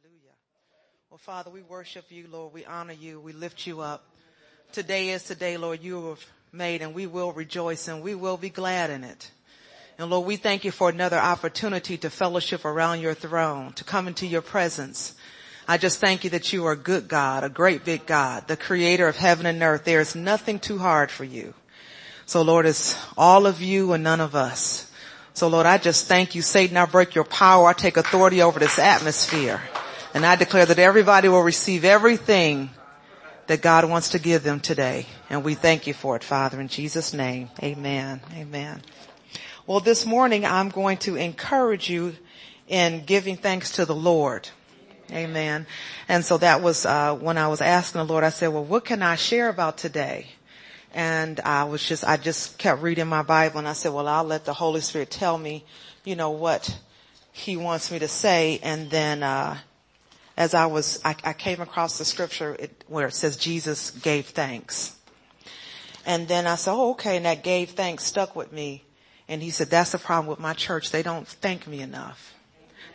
Hallelujah. Well, Father, we worship you, Lord. We honor you. We lift you up. Today is today, Lord, you have made and we will rejoice and we will be glad in it. And Lord, we thank you for another opportunity to fellowship around your throne, to come into your presence. I just thank you that you are a good God, a great big God, the creator of heaven and earth. There is nothing too hard for you. So Lord, it's all of you and none of us. So Lord, I just thank you. Satan, I break your power. I take authority over this atmosphere. And I declare that everybody will receive everything that God wants to give them today. And we thank you for it, Father, in Jesus name. Amen. Amen. Well, this morning I'm going to encourage you in giving thanks to the Lord. Amen. And so that was, uh, when I was asking the Lord, I said, well, what can I share about today? And I was just, I just kept reading my Bible and I said, well, I'll let the Holy Spirit tell me, you know, what he wants me to say. And then, uh, as I was, I, I came across the scripture where it says Jesus gave thanks. And then I said, oh, okay. And that gave thanks stuck with me. And he said, that's the problem with my church. They don't thank me enough.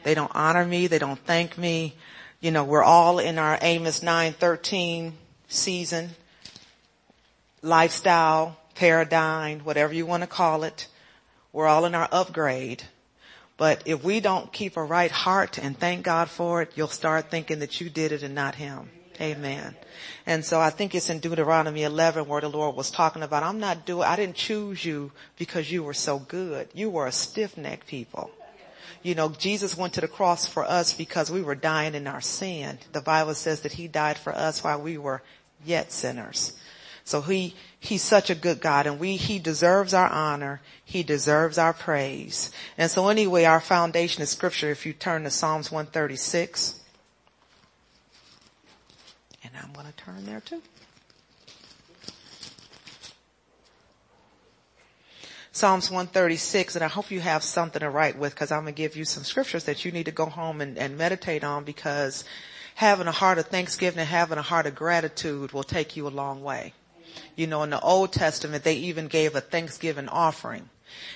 They don't honor me. They don't thank me. You know, we're all in our Amos 913 season, lifestyle, paradigm, whatever you want to call it. We're all in our upgrade. But if we don't keep a right heart and thank God for it, you'll start thinking that you did it and not him. Amen. And so I think it's in Deuteronomy 11 where the Lord was talking about, I'm not doing, I didn't choose you because you were so good. You were a stiff-necked people. You know, Jesus went to the cross for us because we were dying in our sin. The Bible says that he died for us while we were yet sinners. So he, he's such a good God and we, he deserves our honor. He deserves our praise. And so anyway, our foundation is scripture. If you turn to Psalms 136, and I'm going to turn there too. Psalms 136, and I hope you have something to write with because I'm going to give you some scriptures that you need to go home and, and meditate on because having a heart of thanksgiving and having a heart of gratitude will take you a long way. You know, in the Old Testament, they even gave a Thanksgiving offering.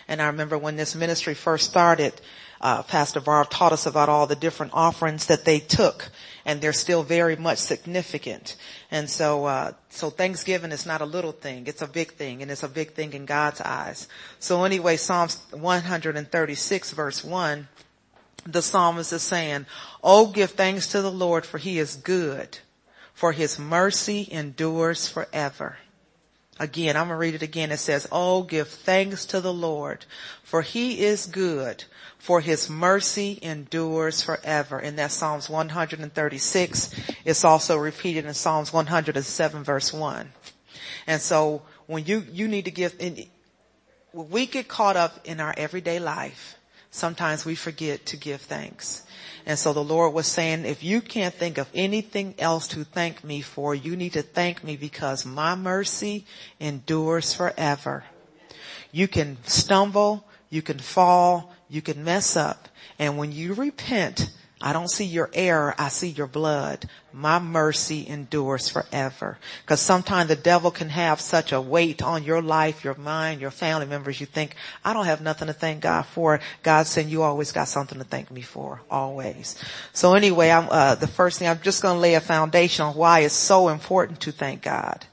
And I remember when this ministry first started, uh, Pastor Barb taught us about all the different offerings that they took, and they're still very much significant. And so, uh, so Thanksgiving is not a little thing; it's a big thing, and it's a big thing in God's eyes. So anyway, Psalms 136, verse one, the psalmist is saying, "Oh, give thanks to the Lord, for He is good, for His mercy endures forever." Again, I'm going to read it again. It says, Oh, give thanks to the Lord, for he is good, for his mercy endures forever. And that's Psalms 136. It's also repeated in Psalms 107 verse 1. And so when you, you need to give, we get caught up in our everyday life, sometimes we forget to give thanks. And so the Lord was saying, if you can't think of anything else to thank me for, you need to thank me because my mercy endures forever. You can stumble, you can fall, you can mess up. And when you repent, I don't see your error. I see your blood. My mercy endures forever. Cause sometimes the devil can have such a weight on your life, your mind, your family members. You think, I don't have nothing to thank God for. God said, you always got something to thank me for. Always. So anyway, I'm, uh, the first thing I'm just going to lay a foundation on why it's so important to thank God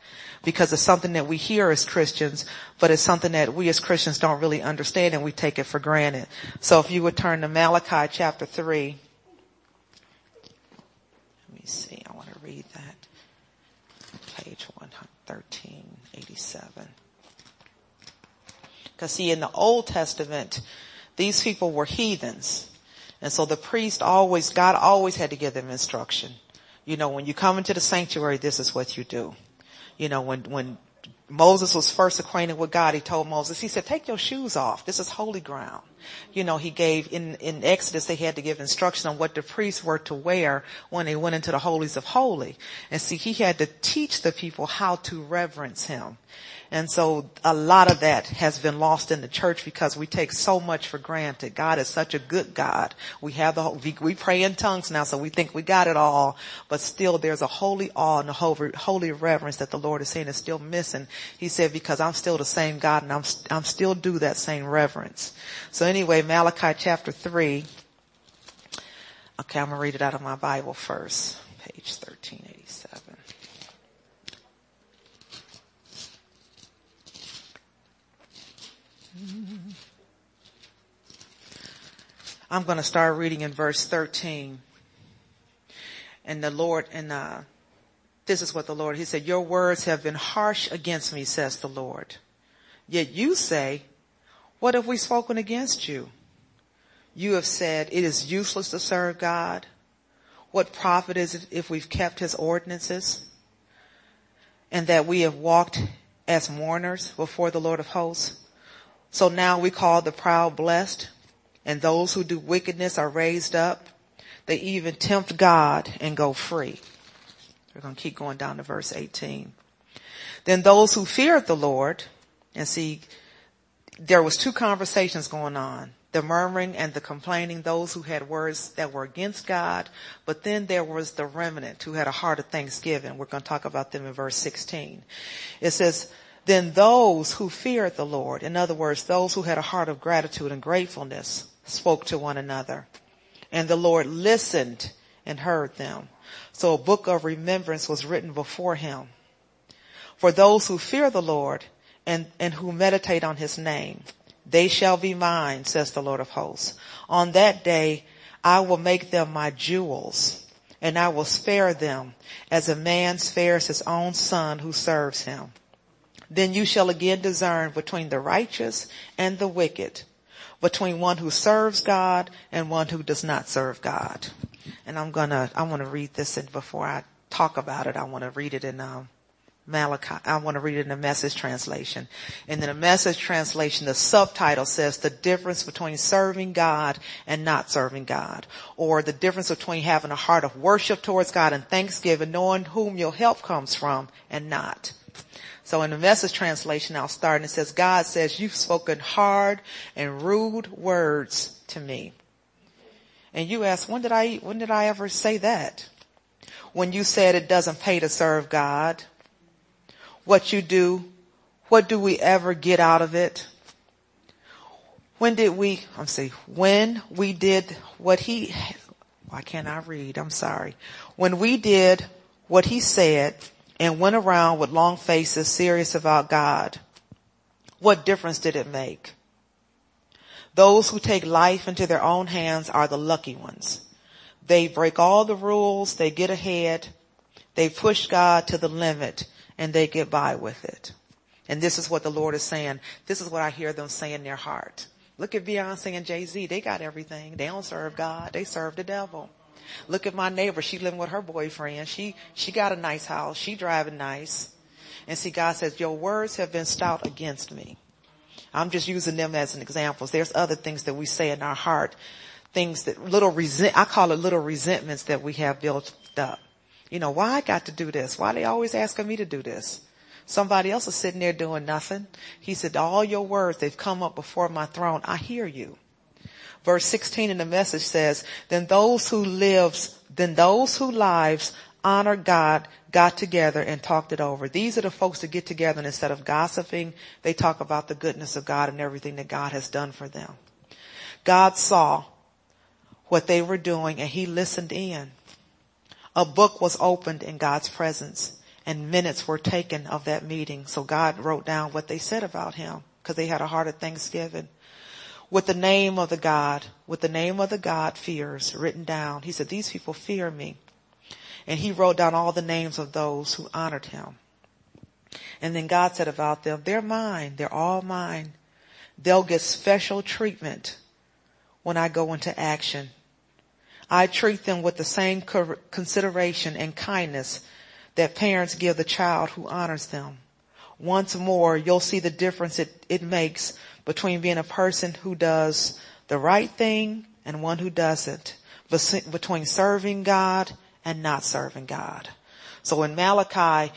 because it's something that we hear as Christians, but it's something that we as Christians don't really understand and we take it for granted. So if you would turn to Malachi chapter three, me see. I want to read that. Page 1387. Cause see, in the Old Testament, these people were heathens. And so the priest always, God always had to give them instruction. You know, when you come into the sanctuary, this is what you do. You know, when, when Moses was first acquainted with God, he told Moses, he said, take your shoes off. This is holy ground. You know, he gave, in, in Exodus, they had to give instruction on what the priests were to wear when they went into the holies of holy. And see, he had to teach the people how to reverence him. And so a lot of that has been lost in the church because we take so much for granted. God is such a good God. We have the, we, pray in tongues now, so we think we got it all, but still there's a holy awe and a holy, reverence that the Lord is saying is still missing. He said, because I'm still the same God and I'm, I'm still do that same reverence. So anyway, Malachi chapter three, Okay, I'm to read it out of my Bible first. Page 1387. I'm going to start reading in verse 13. And the Lord, and uh, this is what the Lord, he said, your words have been harsh against me, says the Lord. Yet you say, what have we spoken against you? You have said it is useless to serve God. What profit is it if we've kept his ordinances and that we have walked as mourners before the Lord of hosts? So now we call the proud blessed and those who do wickedness are raised up. They even tempt God and go free. We're going to keep going down to verse 18. Then those who feared the Lord and see, there was two conversations going on. The murmuring and the complaining, those who had words that were against God, but then there was the remnant who had a heart of thanksgiving. We're going to talk about them in verse 16. It says, then those who feared the Lord, in other words, those who had a heart of gratitude and gratefulness, spoke to one another. And the Lord listened and heard them. So a book of remembrance was written before him. For those who fear the Lord and, and who meditate on his name, they shall be mine, says the Lord of hosts. On that day, I will make them my jewels and I will spare them as a man spares his own son who serves him. Then you shall again discern between the righteous and the wicked, between one who serves God and one who does not serve God. And I'm gonna, I want to read this and before I talk about it, I want to read it in, um, Malachi, I want to read it in the message translation. And in the message translation, the subtitle says the difference between serving God and not serving God. Or the difference between having a heart of worship towards God and thanksgiving, knowing whom your help comes from and not. So in the message translation, I'll start and it says, God says, you've spoken hard and rude words to me. And you ask, when did I, when did I ever say that? When you said it doesn't pay to serve God, what you do, what do we ever get out of it? When did we, I'm saying, when we did what he, why can't I read? I'm sorry. When we did what he said, and went around with long faces serious about God. What difference did it make? Those who take life into their own hands are the lucky ones. They break all the rules, they get ahead, they push God to the limit, and they get by with it. And this is what the Lord is saying. This is what I hear them say in their heart. Look at Beyonce and Jay-Z. They got everything. They don't serve God. They serve the devil. Look at my neighbor. She living with her boyfriend. She, she got a nice house. She driving nice. And see, God says, your words have been stout against me. I'm just using them as an example. There's other things that we say in our heart. Things that little resent, I call it little resentments that we have built up. You know, why I got to do this? Why they always asking me to do this? Somebody else is sitting there doing nothing. He said, all your words, they've come up before my throne. I hear you. Verse 16 in the message says, then those who lives, then those who lives honor God got together and talked it over. These are the folks that get together and instead of gossiping, they talk about the goodness of God and everything that God has done for them. God saw what they were doing and he listened in. A book was opened in God's presence and minutes were taken of that meeting. So God wrote down what they said about him because they had a heart of thanksgiving with the name of the God, with the name of the God fears written down. He said, these people fear me. And he wrote down all the names of those who honored him. And then God said about them, they're mine. They're all mine. They'll get special treatment when I go into action. I treat them with the same consideration and kindness that parents give the child who honors them. Once more, you'll see the difference it, it makes between being a person who does the right thing and one who doesn't, between serving God and not serving God. So in Malachi,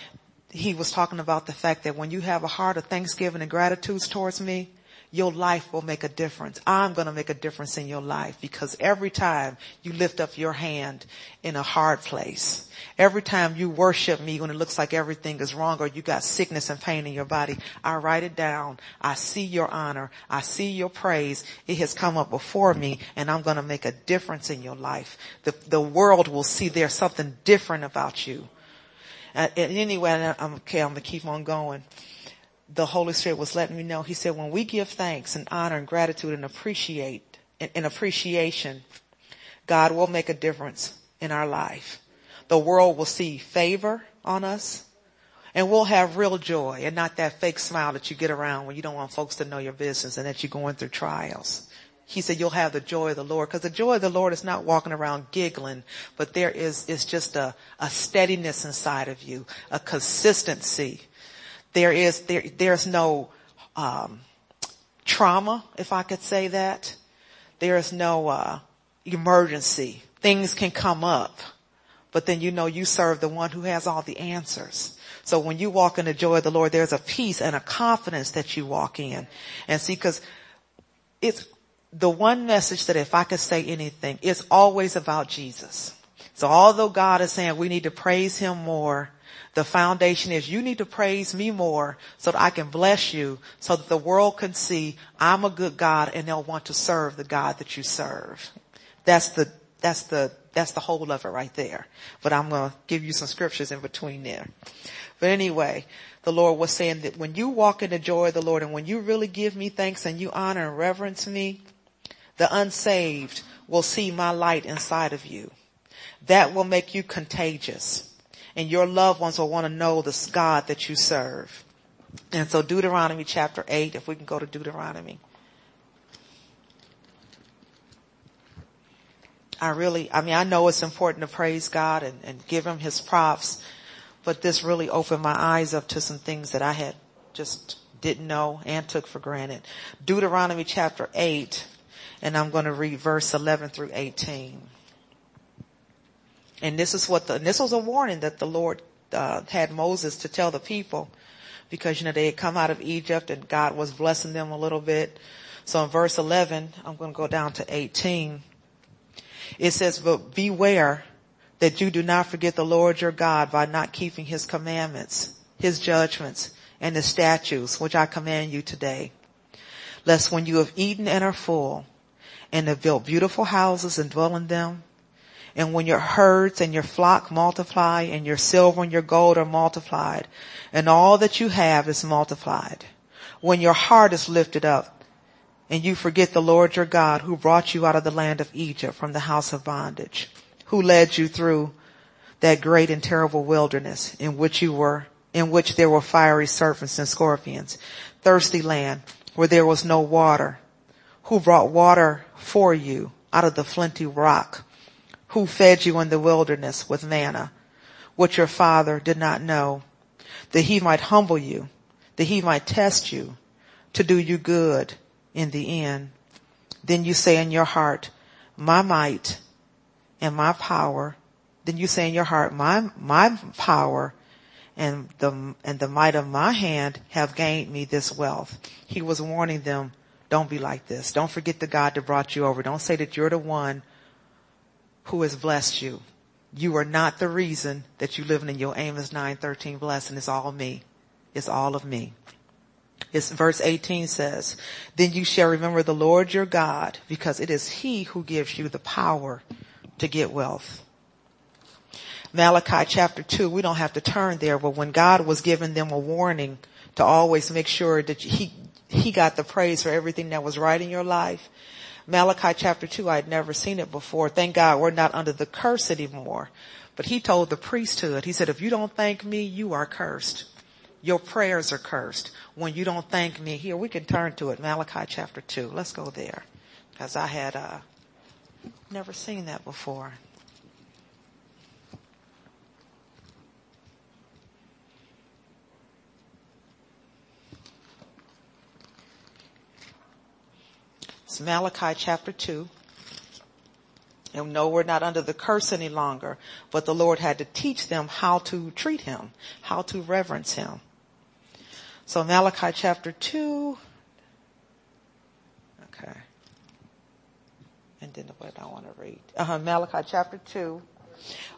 he was talking about the fact that when you have a heart of thanksgiving and gratitude towards me, your life will make a difference. I'm going to make a difference in your life because every time you lift up your hand in a hard place, every time you worship me when it looks like everything is wrong or you got sickness and pain in your body, I write it down. I see your honor. I see your praise. It has come up before me and I'm going to make a difference in your life. The, the world will see there's something different about you. Uh, anyway, I'm okay. I'm going to keep on going the Holy Spirit was letting me know. He said, when we give thanks and honor and gratitude and appreciate and appreciation, God will make a difference in our life. The world will see favor on us and we'll have real joy and not that fake smile that you get around when you don't want folks to know your business and that you're going through trials. He said you'll have the joy of the Lord because the joy of the Lord is not walking around giggling, but there is, is just a, a steadiness inside of you, a consistency there is, there, there's no, um, trauma, if I could say that. There is no, uh, emergency. Things can come up, but then you know you serve the one who has all the answers. So when you walk in the joy of the Lord, there's a peace and a confidence that you walk in. And see, cause it's the one message that if I could say anything, it's always about Jesus. So although God is saying we need to praise Him more, the foundation is you need to praise me more so that I can bless you so that the world can see I'm a good God and they'll want to serve the God that you serve. That's the, that's the, that's the whole of it right there. But I'm going to give you some scriptures in between there. But anyway, the Lord was saying that when you walk in the joy of the Lord and when you really give me thanks and you honor and reverence me, the unsaved will see my light inside of you. That will make you contagious and your loved ones will want to know this God that you serve. And so Deuteronomy chapter 8, if we can go to Deuteronomy. I really, I mean, I know it's important to praise God and, and give him his props, but this really opened my eyes up to some things that I had just didn't know and took for granted. Deuteronomy chapter 8, and I'm going to read verse 11 through 18. And this is what the, this was a warning that the Lord uh, had Moses to tell the people because, you know, they had come out of Egypt and God was blessing them a little bit. So in verse 11, I'm going to go down to 18. It says, but beware that you do not forget the Lord your God by not keeping his commandments, his judgments, and his statutes, which I command you today. Lest when you have eaten and are full, and have built beautiful houses and dwell in them, and when your herds and your flock multiply and your silver and your gold are multiplied and all that you have is multiplied. When your heart is lifted up and you forget the Lord your God who brought you out of the land of Egypt from the house of bondage, who led you through that great and terrible wilderness in which you were, in which there were fiery serpents and scorpions, thirsty land where there was no water, who brought water for you out of the flinty rock, who fed you in the wilderness with manna, which your father did not know, that he might humble you, that he might test you, to do you good in the end. Then you say in your heart, my might and my power. Then you say in your heart, my, my power and the, and the might of my hand have gained me this wealth. He was warning them, don't be like this. Don't forget the God that brought you over. Don't say that you're the one who has blessed you. You are not the reason that you living in your Amos 9:13 blessing. It's all me. It's all of me. It's verse 18 says, then you shall remember the Lord your God because it is he who gives you the power to get wealth. Malachi chapter 2, we don't have to turn there, but when God was giving them a warning to always make sure that he, he got the praise for everything that was right in your life, Malachi chapter 2, I had never seen it before. Thank God we're not under the curse anymore. But he told the priesthood, he said, if you don't thank me, you are cursed. Your prayers are cursed when you don't thank me. Here, we can turn to it. Malachi chapter 2. Let's go there. Cause I had, uh, never seen that before. It's Malachi chapter 2. And no, we're not under the curse any longer, but the Lord had to teach them how to treat him, how to reverence him. So Malachi chapter 2, Okay. And then what I want to read. Uh-huh, Malachi chapter 2,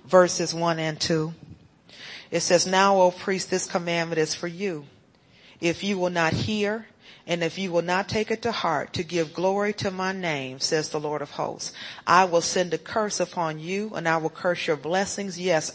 verses 1 and 2. It says, Now, O priest, this commandment is for you. If you will not hear, and if you will not take it to heart to give glory to my name, says the Lord of hosts, I will send a curse upon you and I will curse your blessings. Yes,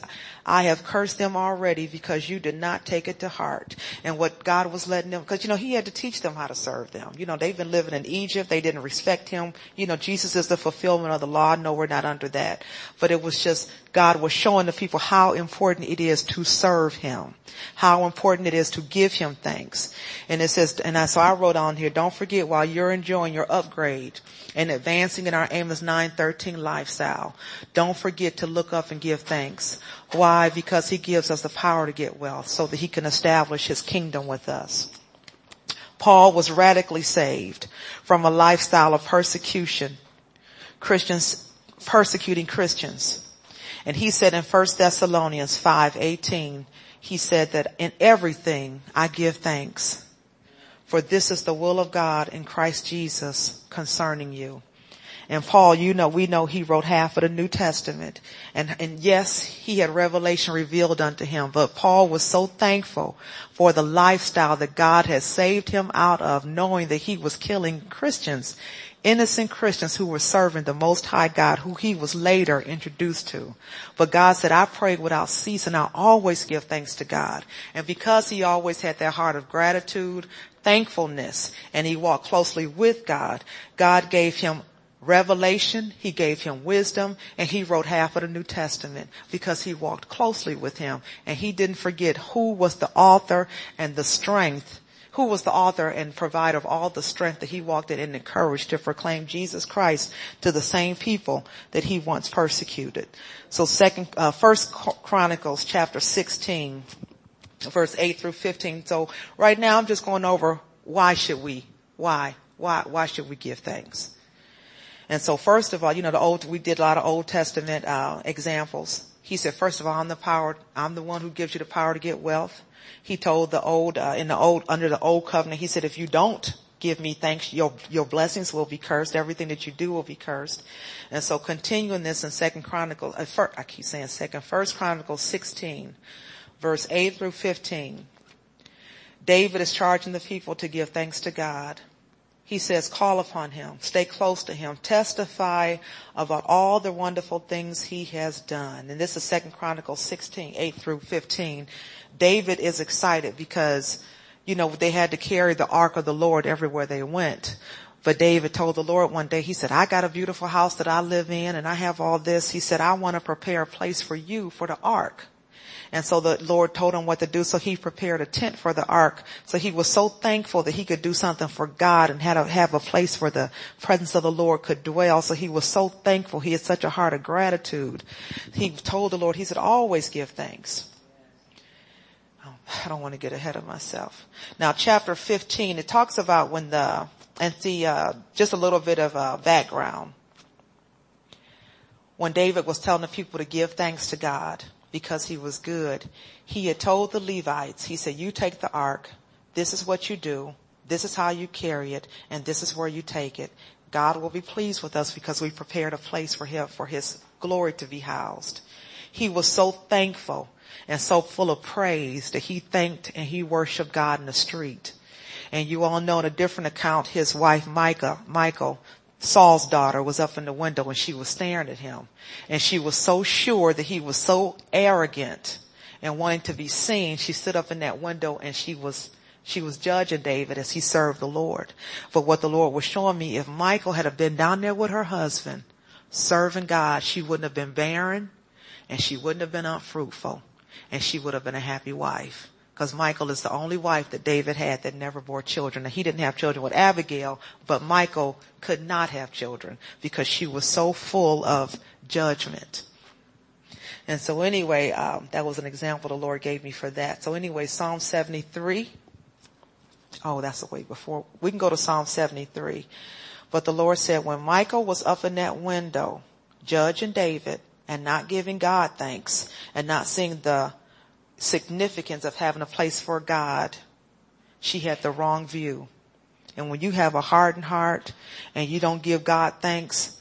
I have cursed them already because you did not take it to heart. And what God was letting them, cause you know, he had to teach them how to serve them. You know, they've been living in Egypt. They didn't respect him. You know, Jesus is the fulfillment of the law. No, we're not under that. But it was just, God was showing the people how important it is to serve him. How important it is to give him thanks. And it says, and I, so I wrote on here, don't forget while you're enjoying your upgrade and advancing in our Amos 913 lifestyle, don't forget to look up and give thanks. Why? Because he gives us the power to get wealth so that he can establish his kingdom with us. Paul was radically saved from a lifestyle of persecution, Christians, persecuting Christians. And he said in 1 Thessalonians 5:18, he said that in everything I give thanks, for this is the will of God in Christ Jesus concerning you. And Paul, you know, we know he wrote half of the New Testament. And, and yes, he had revelation revealed unto him, but Paul was so thankful for the lifestyle that God had saved him out of, knowing that he was killing Christians, innocent Christians who were serving the most high God, who he was later introduced to. But God said, I prayed without ceasing. I always give thanks to God. And because he always had that heart of gratitude, thankfulness, and he walked closely with God, God gave him revelation, he gave him wisdom, and he wrote half of the New Testament because he walked closely with him and he didn't forget who was the author and the strength, who was the author and provider of all the strength that he walked in and encouraged to proclaim Jesus Christ to the same people that he once persecuted. So second, uh, first Chronicles chapter 16 verse 8 through 15. So right now I'm just going over why should we, why, why, why should we give thanks? And so first of all, you know, the old, we did a lot of Old Testament, uh, examples. He said, first of all, I'm the power, I'm the one who gives you the power to get wealth. He told the old, uh, in the old, under the old covenant, he said, if you don't give me thanks, your, your blessings will be cursed. Everything that you do will be cursed. And so continuing this in second Chronicles, uh, first, I keep saying second, first Chronicles 16, verse 8 through 15. David is charging the people to give thanks to God he says, call upon him, stay close to him, testify about all the wonderful things he has done. And this is second Chronicles 16, 8 through 15. David is excited because, you know, they had to carry the ark of the Lord everywhere they went. But David told the Lord one day, he said, I got a beautiful house that I live in and I have all this. He said, I want to prepare a place for you for the ark. And so the Lord told him what to do. So he prepared a tent for the ark. So he was so thankful that he could do something for God and had to have a place where the presence of the Lord could dwell. So he was so thankful. He had such a heart of gratitude. He told the Lord, he said, always give thanks. Oh, I don't want to get ahead of myself. Now chapter 15, it talks about when the, and see, uh, just a little bit of uh, background. When David was telling the people to give thanks to God, because he was good. He had told the Levites, he said, you take the ark. This is what you do. This is how you carry it and this is where you take it. God will be pleased with us because we prepared a place for him, for his glory to be housed. He was so thankful and so full of praise that he thanked and he worshiped God in the street. And you all know in a different account, his wife Micah, Michal Saul's daughter was up in the window and she was staring at him. And she was so sure that he was so arrogant and wanting to be seen. She stood up in that window and she was, she was judging David as he served the Lord. But what the Lord was showing me, if Michael had have been down there with her husband, serving God, she wouldn't have been barren and she wouldn't have been unfruitful and she would have been a happy wife because Michael is the only wife that David had that never bore children. Now, he didn't have children with Abigail, but Michael could not have children because she was so full of judgment. And so anyway, um, that was an example the Lord gave me for that. So anyway, Psalm 73. Oh, that's the way before. We can go to Psalm 73. But the Lord said, when Michael was up in that window, judging David and not giving God thanks and not seeing the significance of having a place for God, she had the wrong view. And when you have a hardened heart and you don't give God thanks,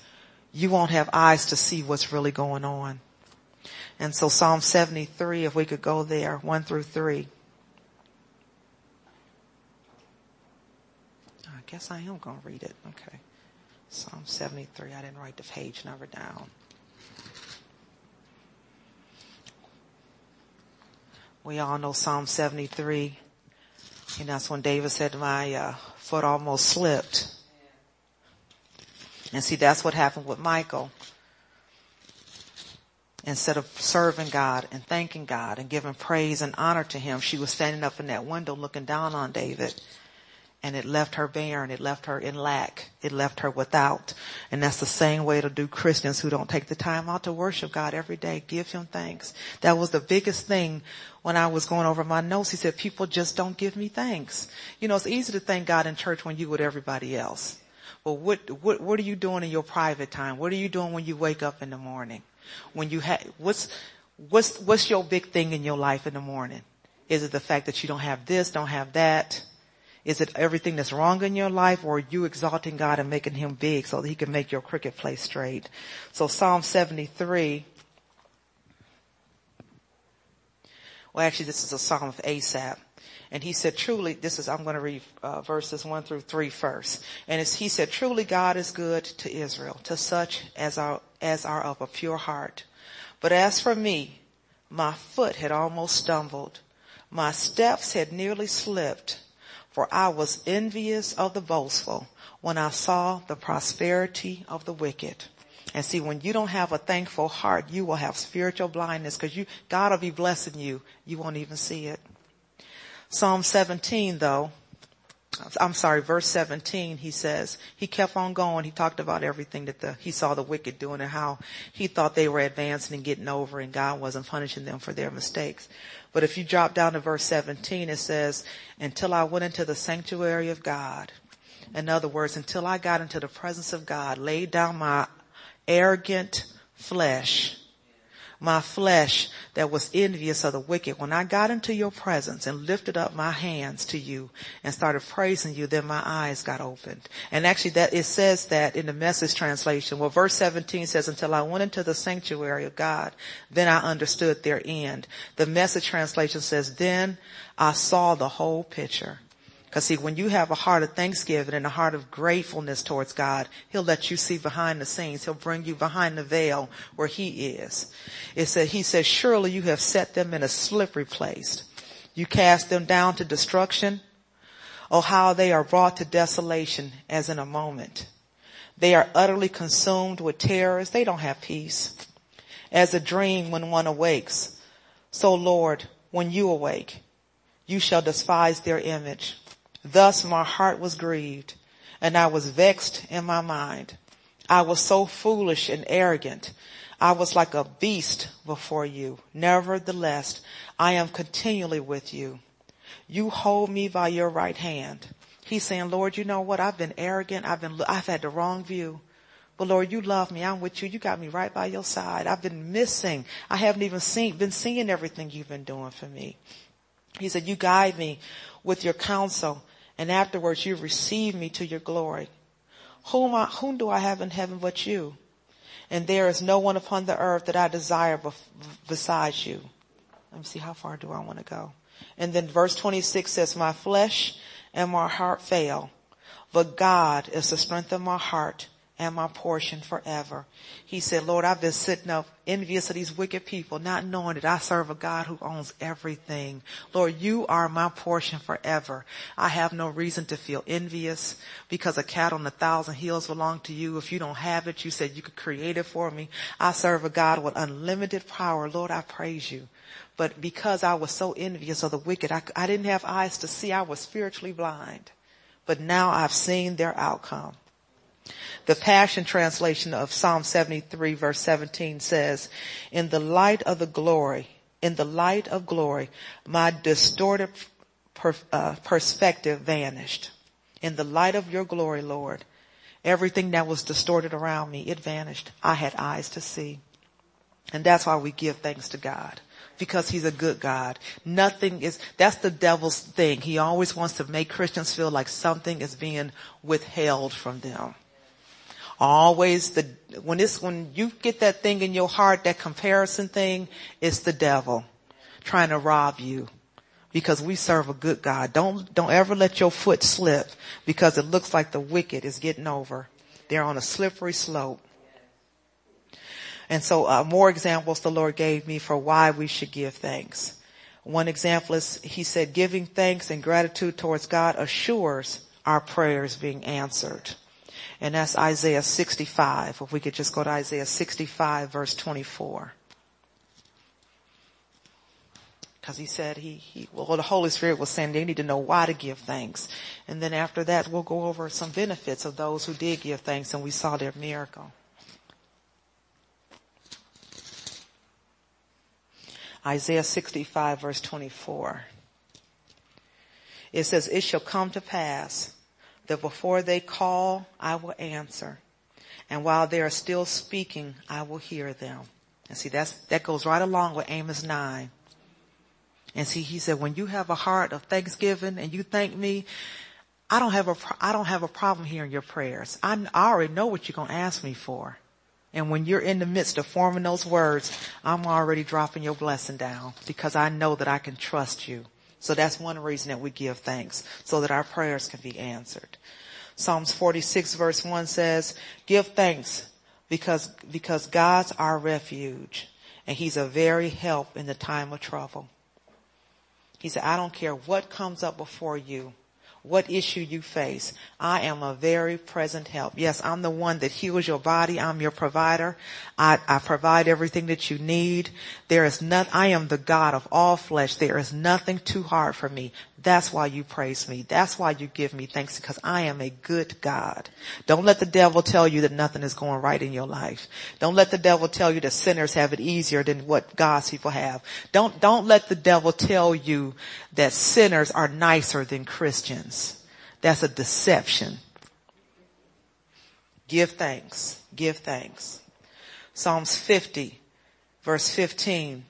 you won't have eyes to see what's really going on. And so Psalm 73, if we could go there, 1 through 3. I guess I am going to read it. Okay. Psalm 73. I didn't write the page number down. We all know Psalm 73. And that's when David said, my uh, foot almost slipped. And see, that's what happened with Michael. Instead of serving God and thanking God and giving praise and honor to Him, she was standing up in that window looking down on David and it left her barren. It left her in lack. It left her without. And that's the same way to do Christians who don't take the time out to worship God every day. Give Him thanks. That was the biggest thing when I was going over my notes. He said, people just don't give me thanks. You know, it's easy to thank God in church when you with everybody else. But what, what, what are you doing in your private time? What are you doing when you wake up in the morning? When you have, what's, what's, what's your big thing in your life in the morning? Is it the fact that you don't have this, don't have that? Is it everything that's wrong in your life or are you exalting God and making him big so that he can make your crooked place straight? So Psalm 73, well actually this is a Psalm of Asaph. And he said, truly, this is, I'm going to read uh, verses one through three first. And he said, truly God is good to Israel, to such as are, as are of a pure heart. But as for me, my foot had almost stumbled. My steps had nearly slipped for I was envious of the boastful when I saw the prosperity of the wicked. And see, when you don't have a thankful heart, you will have spiritual blindness because you, God will be blessing you. You won't even see it. Psalm 17 though, I'm sorry, verse 17, he says, he kept on going. He talked about everything that the, he saw the wicked doing and how he thought they were advancing and getting over and God wasn't punishing them for their mistakes. But if you drop down to verse 17, it says, until I went into the sanctuary of God. In other words, until I got into the presence of God, laid down my arrogant flesh my flesh that was envious of the wicked, when I got into your presence and lifted up my hands to you and started praising you, then my eyes got opened. And actually that, it says that in the message translation. Well, verse 17 says, until I went into the sanctuary of God, then I understood their end. The message translation says, then I saw the whole picture. Cause see, when you have a heart of thanksgiving and a heart of gratefulness towards God, He'll let you see behind the scenes. He'll bring you behind the veil where He is. It said, He says, surely you have set them in a slippery place. You cast them down to destruction. Oh, how they are brought to desolation as in a moment. They are utterly consumed with terrors. They don't have peace. As a dream when one awakes. So Lord, when you awake, you shall despise their image. Thus my heart was grieved and I was vexed in my mind. I was so foolish and arrogant. I was like a beast before you. Nevertheless, I am continually with you. You hold me by your right hand. He's saying, Lord, you know what? I've been arrogant. I've been, I've had the wrong view. But Lord, you love me. I'm with you. You got me right by your side. I've been missing. I haven't even seen, been seeing everything you've been doing for me. He said, you guide me with your counsel and afterwards you receive me to your glory. Whom, I, whom do I have in heaven but you? And there is no one upon the earth that I desire besides you. Let me see, how far do I want to go? And then verse 26 says, my flesh and my heart fail, but God is the strength of my heart and my portion forever. He said, Lord, I've been sitting up envious of these wicked people, not knowing that I serve a God who owns everything. Lord, you are my portion forever. I have no reason to feel envious because a cat on a thousand hills belong to you. If you don't have it, you said you could create it for me. I serve a God with unlimited power. Lord, I praise you. But because I was so envious of the wicked, I, I didn't have eyes to see. I was spiritually blind. But now I've seen their outcome. The Passion Translation of Psalm 73 verse 17 says, in the light of the glory, in the light of glory, my distorted per, uh, perspective vanished. In the light of your glory, Lord, everything that was distorted around me, it vanished. I had eyes to see. And that's why we give thanks to God. because he's a good God. Nothing is, that's the devil's thing. He always wants to make Christians feel like something is being withheld from them. Always the, when it's, when you get that thing in your heart, that comparison thing, it's the devil trying to rob you because we serve a good God. Don't, don't ever let your foot slip because it looks like the wicked is getting over. They're on a slippery slope. And so uh, more examples the Lord gave me for why we should give thanks. One example is he said giving thanks and gratitude towards God assures our prayers being answered. And that's Isaiah 65. If we could just go to Isaiah 65 verse 24. Cause he said he, he, well the Holy Spirit was saying they need to know why to give thanks. And then after that we'll go over some benefits of those who did give thanks and we saw their miracle. Isaiah 65 verse 24. It says, it shall come to pass that before they call, I will answer. And while they are still speaking, I will hear them. And see, that's, that goes right along with Amos 9. And see, he said, when you have a heart of thanksgiving and you thank me, I don't have a, I don't have a problem hearing your prayers. I, I already know what you're going to ask me for. And when you're in the midst of forming those words, I'm already dropping your blessing down because I know that I can trust you. So that's one reason that we give thanks so that our prayers can be answered. Psalms 46 verse 1 says, give thanks because, because God's our refuge and he's a very help in the time of trouble. He said, I don't care what comes up before you what issue you face. I am a very present help. Yes, I'm the one that heals your body. I'm your provider. I, I provide everything that you need. There is not, I am the God of all flesh. There is nothing too hard for me. That's why you praise me. That's why you give me thanks because I am a good God. Don't let the devil tell you that nothing is going right in your life. Don't let the devil tell you that sinners have it easier than what God's people have. Don't, don't let the devil tell you that sinners are nicer than Christians. That's a deception. Give thanks. Give thanks. Psalms 50 verse 15.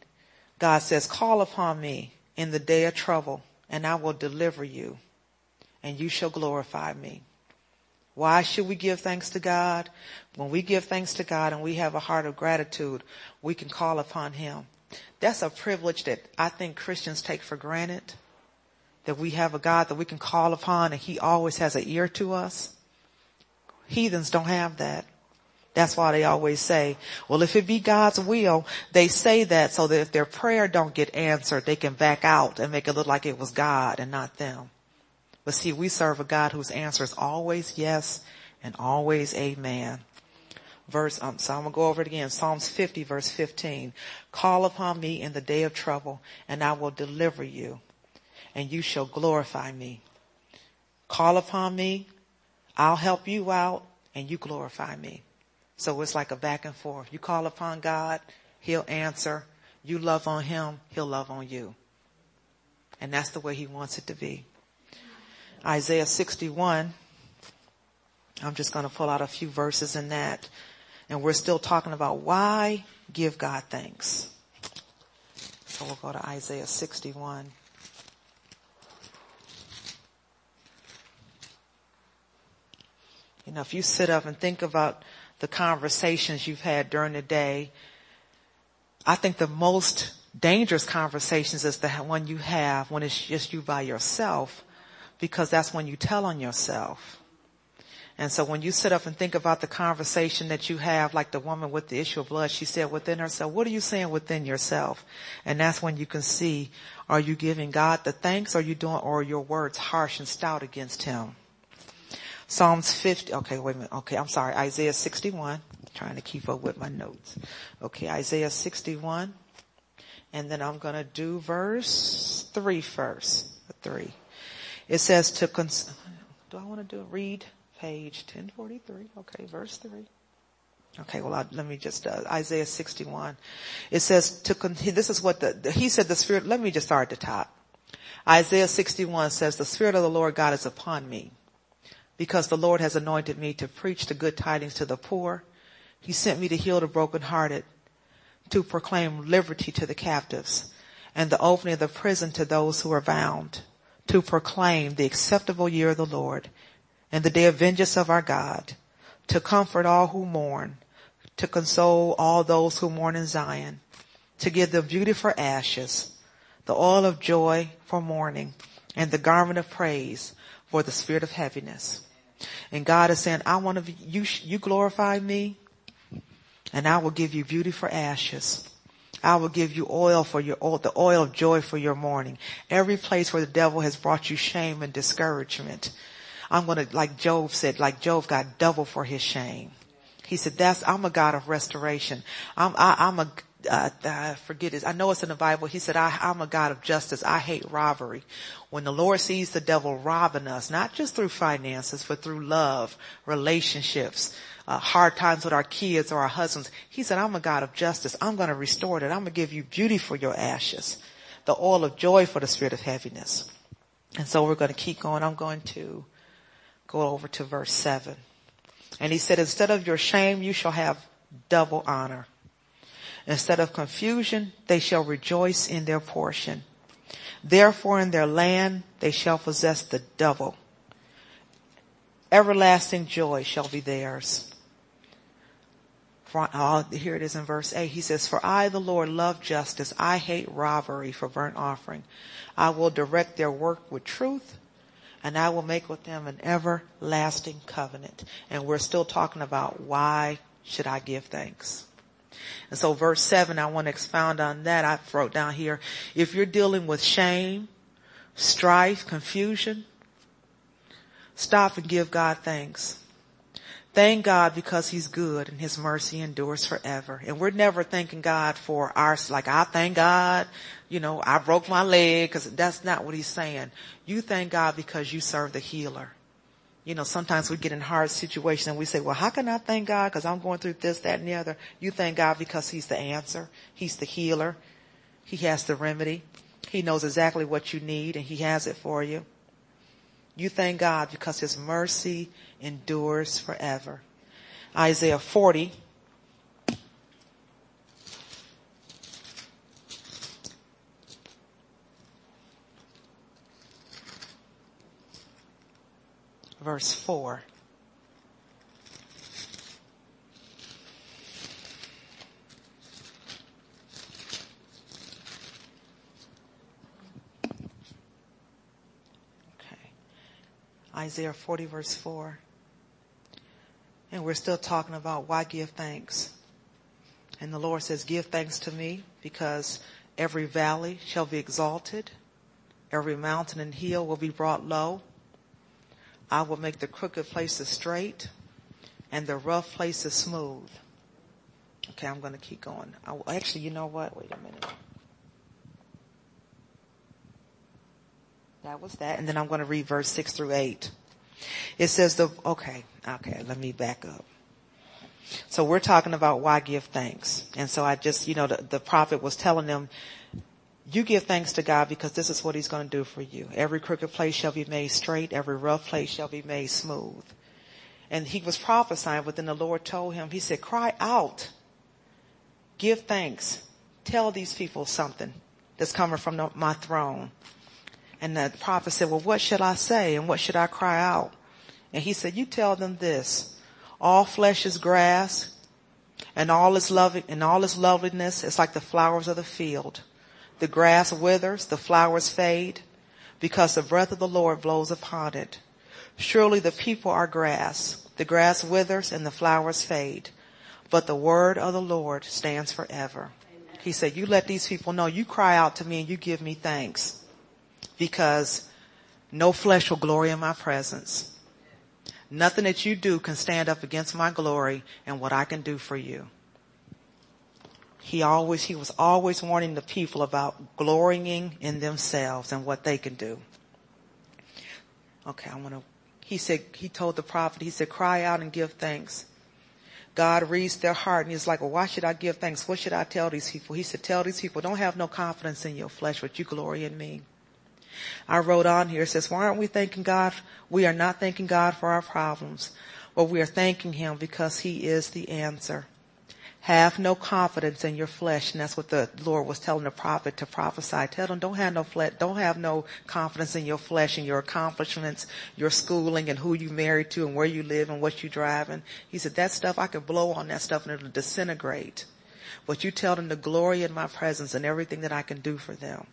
God says, call upon me in the day of trouble and I will deliver you and you shall glorify me. Why should we give thanks to God? When we give thanks to God and we have a heart of gratitude, we can call upon Him. That's a privilege that I think Christians take for granted. That we have a God that we can call upon and He always has an ear to us. Heathens don't have that. That's why they always say, well, if it be God's will, they say that so that if their prayer don't get answered, they can back out and make it look like it was God and not them. But see, we serve a God whose answer is always yes and always amen. Verse, um, so I'm gonna go over it again. Psalms 50 verse 15. Call upon me in the day of trouble and I will deliver you and you shall glorify me. Call upon me. I'll help you out and you glorify me. So it's like a back and forth. You call upon God, He'll answer. You love on Him, He'll love on you. And that's the way He wants it to be. Isaiah 61. I'm just going to pull out a few verses in that. And we're still talking about why give God thanks. So we'll go to Isaiah 61. You know, if you sit up and think about the conversations you've had during the day. I think the most dangerous conversations is the one you have when it's just you by yourself because that's when you tell on yourself. And so when you sit up and think about the conversation that you have, like the woman with the issue of blood, she said within herself, what are you saying within yourself? And that's when you can see, are you giving God the thanks or are you doing, or your words harsh and stout against him? Psalms 50, okay, wait a minute. Okay, I'm sorry. Isaiah 61. Trying to keep up with my notes. Okay, Isaiah 61. And then I'm gonna do verse 3 first. 3. It says to cons- do I want to do read page 1043? Okay, verse 3. Okay, well, I, let me just, uh, Isaiah 61. It says to, con- this is what the, he said the spirit, let me just start at the top. Isaiah 61 says, the spirit of the Lord God is upon me because the Lord has anointed me to preach the good tidings to the poor. He sent me to heal the brokenhearted, to proclaim liberty to the captives and the opening of the prison to those who are bound, to proclaim the acceptable year of the Lord and the day of vengeance of our God, to comfort all who mourn, to console all those who mourn in Zion, to give them beauty for ashes, the oil of joy for mourning, and the garment of praise for the spirit of heaviness. And God is saying, I want to, you, you glorify me and I will give you beauty for ashes. I will give you oil for your the oil of joy for your mourning. Every place where the devil has brought you shame and discouragement. I'm going to, like Job said, like Job got double for his shame. He said, that's, I'm a God of restoration. I'm, I, am a, uh, I forget it. I know it's in the Bible. He said, I, I'm a God of justice. I hate robbery. When the Lord sees the devil robbing us, not just through finances, but through love, relationships, uh, hard times with our kids or our husbands. He said, I'm a God of justice. I'm going to restore it. I'm going to give you beauty for your ashes, the oil of joy for the spirit of heaviness. And so we're going to keep going. I'm going to go over to verse seven. And he said, instead of your shame, you shall have double honor. Instead of confusion, they shall rejoice in their portion. Therefore in their land, they shall possess the double. Everlasting joy shall be theirs. For, oh, here it is in verse 8. He says, For I, the Lord, love justice. I hate robbery for burnt offering. I will direct their work with truth and I will make with them an everlasting covenant. And we're still talking about why should I give thanks? And so verse seven, I want to expound on that. I wrote down here, if you're dealing with shame, strife, confusion, stop and give God thanks. Thank God because he's good and his mercy endures forever. And we're never thanking God for our, like I thank God, you know, I broke my leg because that's not what he's saying. You thank God because you serve the healer. You know, sometimes we get in hard situations and we say, well, how can I thank God? Cause I'm going through this, that and the other. You thank God because he's the answer. He's the healer. He has the remedy. He knows exactly what you need and he has it for you. You thank God because his mercy endures forever. Isaiah 40. Verse 4. Isaiah 40 verse 4. And we're still talking about why give thanks. And the Lord says, give thanks to me because every valley shall be exalted. Every mountain and hill will be brought low. I will make the crooked places straight and the rough places smooth. Okay, I'm going to keep going. I, will, actually, you know what? Wait a minute. That was that. And then I'm going to read verse six through eight. It says the, okay, okay, let me back up. So we're talking about why give thanks. And so I just, you know, the, the prophet was telling them, you give thanks to God because this is what he's going to do for you. Every crooked place shall be made straight. Every rough place shall be made smooth. And he was prophesying, but then the Lord told him, he said, cry out, give thanks, tell these people something that's coming from the, my throne. And the prophet said, well, what should I say and what should I cry out? And he said, you tell them this, all flesh is grass and all loving and all its loveliness is like the flowers of the field. The grass withers, the flowers fade because the breath of the Lord blows upon it. Surely the people are grass. The grass withers and the flowers fade, but the word of the Lord stands forever. He said, you let these people know you cry out to me and you give me thanks because no flesh will glory in my presence. Nothing that you do can stand up against my glory and what I can do for you. He always, he was always warning the people about glorying in themselves and what they can do. Okay, I want to, he said, he told the prophet, he said, cry out and give thanks. God reads their heart and he's like, well, why should I give thanks? What should I tell these people? He said, tell these people, don't have no confidence in your flesh, but you glory in me. I wrote on here, it says, why aren't we thanking God? We are not thanking God for our problems, but we are thanking Him because He is the answer. Have no confidence in your flesh. And that's what the Lord was telling the prophet to prophesy. Tell them don't have no flesh, don't have no confidence in your flesh and your accomplishments, your schooling and who you married to and where you live and what you driving. He said that stuff, I can blow on that stuff and it'll disintegrate. But you tell them the glory in my presence and everything that I can do for them.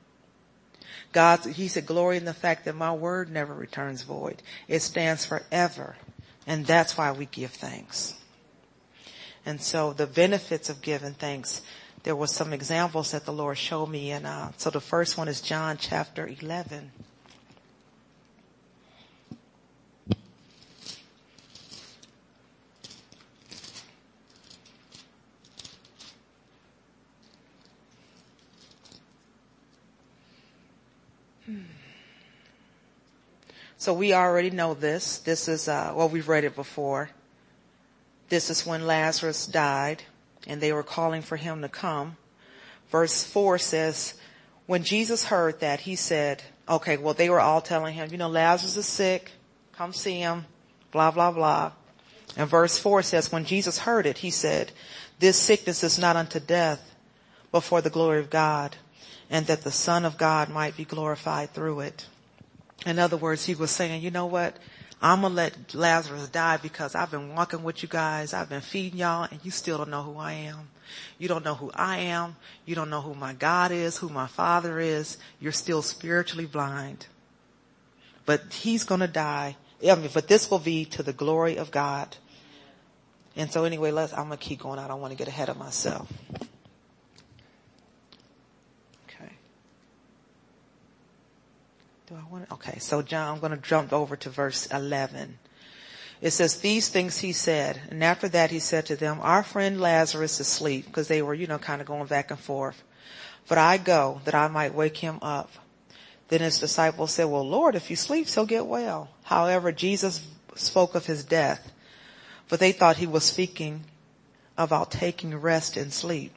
God, he said, glory in the fact that my word never returns void. It stands forever. And that's why we give thanks. And so the benefits of giving thanks, there were some examples that the Lord showed me. And uh, so the first one is John chapter 11. So we already know this. This is, uh, well, we've read it before. This is when Lazarus died and they were calling for him to come. Verse four says, when Jesus heard that, he said, okay, well, they were all telling him, you know, Lazarus is sick. Come see him. Blah, blah, blah. And verse four says, when Jesus heard it, he said, this sickness is not unto death, but for the glory of God and that the son of God might be glorified through it. In other words, he was saying, you know what? I'm gonna let Lazarus die because I've been walking with you guys. I've been feeding y'all and you still don't know who I am. You don't know who I am. You don't know who my God is, who my father is. You're still spiritually blind. But he's gonna die. I mean, but this will be to the glory of God. And so anyway, let's, I'm gonna keep going. I don't want to get ahead of myself. Do I want to? Okay, so John, I'm going to jump over to verse 11. It says, these things he said, and after that he said to them, our friend Lazarus is asleep, because they were, you know, kind of going back and forth. But I go that I might wake him up. Then his disciples said, well, Lord, if he sleeps, he'll get well. However, Jesus spoke of his death, but they thought he was speaking about taking rest and sleep.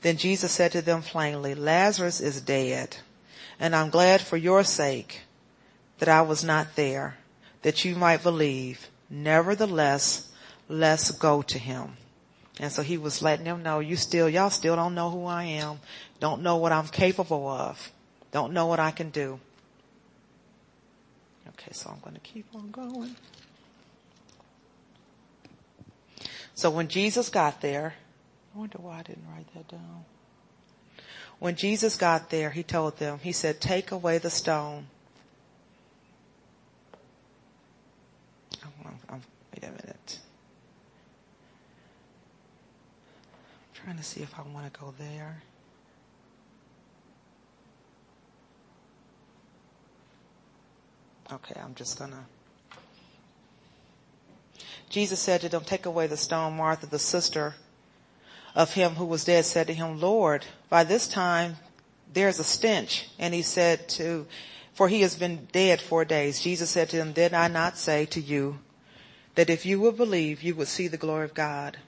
Then Jesus said to them plainly, Lazarus is dead and I'm glad for your sake that I was not there, that you might believe. Nevertheless, let's go to him. And so he was letting them know, you still, y'all still don't know who I am, don't know what I'm capable of, don't know what I can do. Okay, so I'm going to keep on going. So when Jesus got there, I wonder why I didn't write that down. When Jesus got there, he told them, he said, take away the stone. Oh, wait a minute. I'm trying to see if I want to go there. Okay, I'm just gonna. Jesus said to them, take away the stone. Martha, the sister of him who was dead said to him, Lord, by this time there's a stench. And he said to, for he has been dead four days. Jesus said to him, did I not say to you that if you would believe, you would see the glory of God?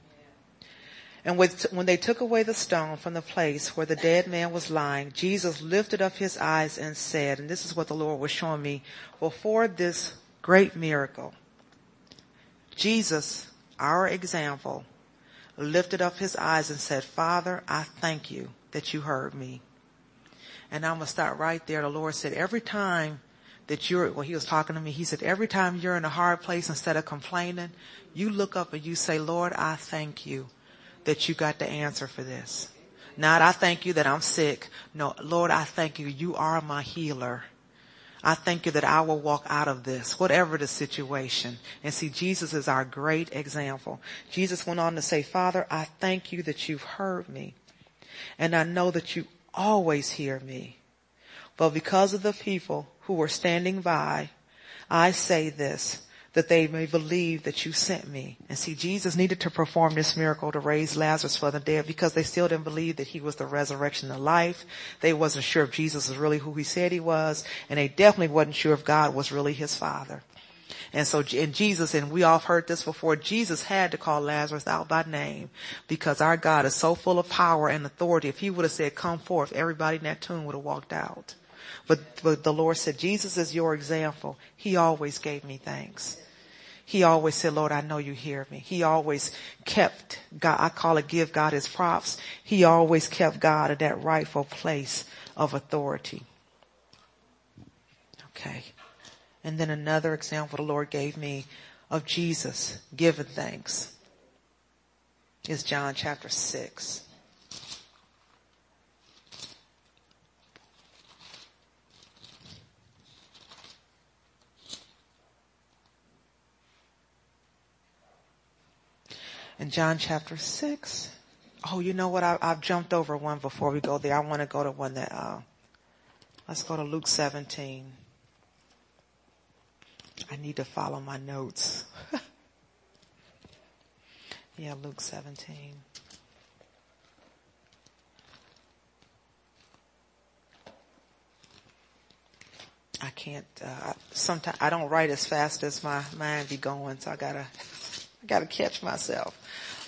And when they took away the stone from the place where the dead man was lying, Jesus lifted up his eyes and said, and this is what the Lord was showing me, before this great miracle, Jesus, our example, lifted up his eyes and said, Father, I thank you that you heard me. And I'm going to start right there. The Lord said, every time that you're, well, he was talking to me, he said, every time you're in a hard place, instead of complaining, you look up and you say, Lord, I thank you that you got the answer for this. Not I thank you that I'm sick. No, Lord, I thank you. You are my healer. I thank you that I will walk out of this, whatever the situation. And see, Jesus is our great example. Jesus went on to say, Father, I thank you that you've heard me. And I know that you always hear me. But because of the people who were standing by, I say this, that they may believe that you sent me. And see, Jesus needed to perform this miracle to raise Lazarus from the dead because they still didn't believe that he was the resurrection of life. They wasn't sure if Jesus was really who he said he was, and they definitely wasn't sure if God was really his father. And so, in Jesus, and we all heard this before, Jesus had to call Lazarus out by name because our God is so full of power and authority. If he would have said, come forth, everybody in that tomb would have walked out. But, but the Lord said, Jesus is your example. He always gave me thanks. He always said, Lord, I know you hear me. He always kept God, I call it give God his props. He always kept God at that rightful place of authority. Okay. And then another example the Lord gave me of Jesus giving thanks is John chapter 6. In John chapter 6. Oh, you know what? I, have jumped over one before we go there. I want to go to one that, uh, let's go to Luke 17. I need to follow my notes. yeah, Luke 17. I can't, uh, sometimes I don't write as fast as my mind be going, so I gotta, I gotta catch myself.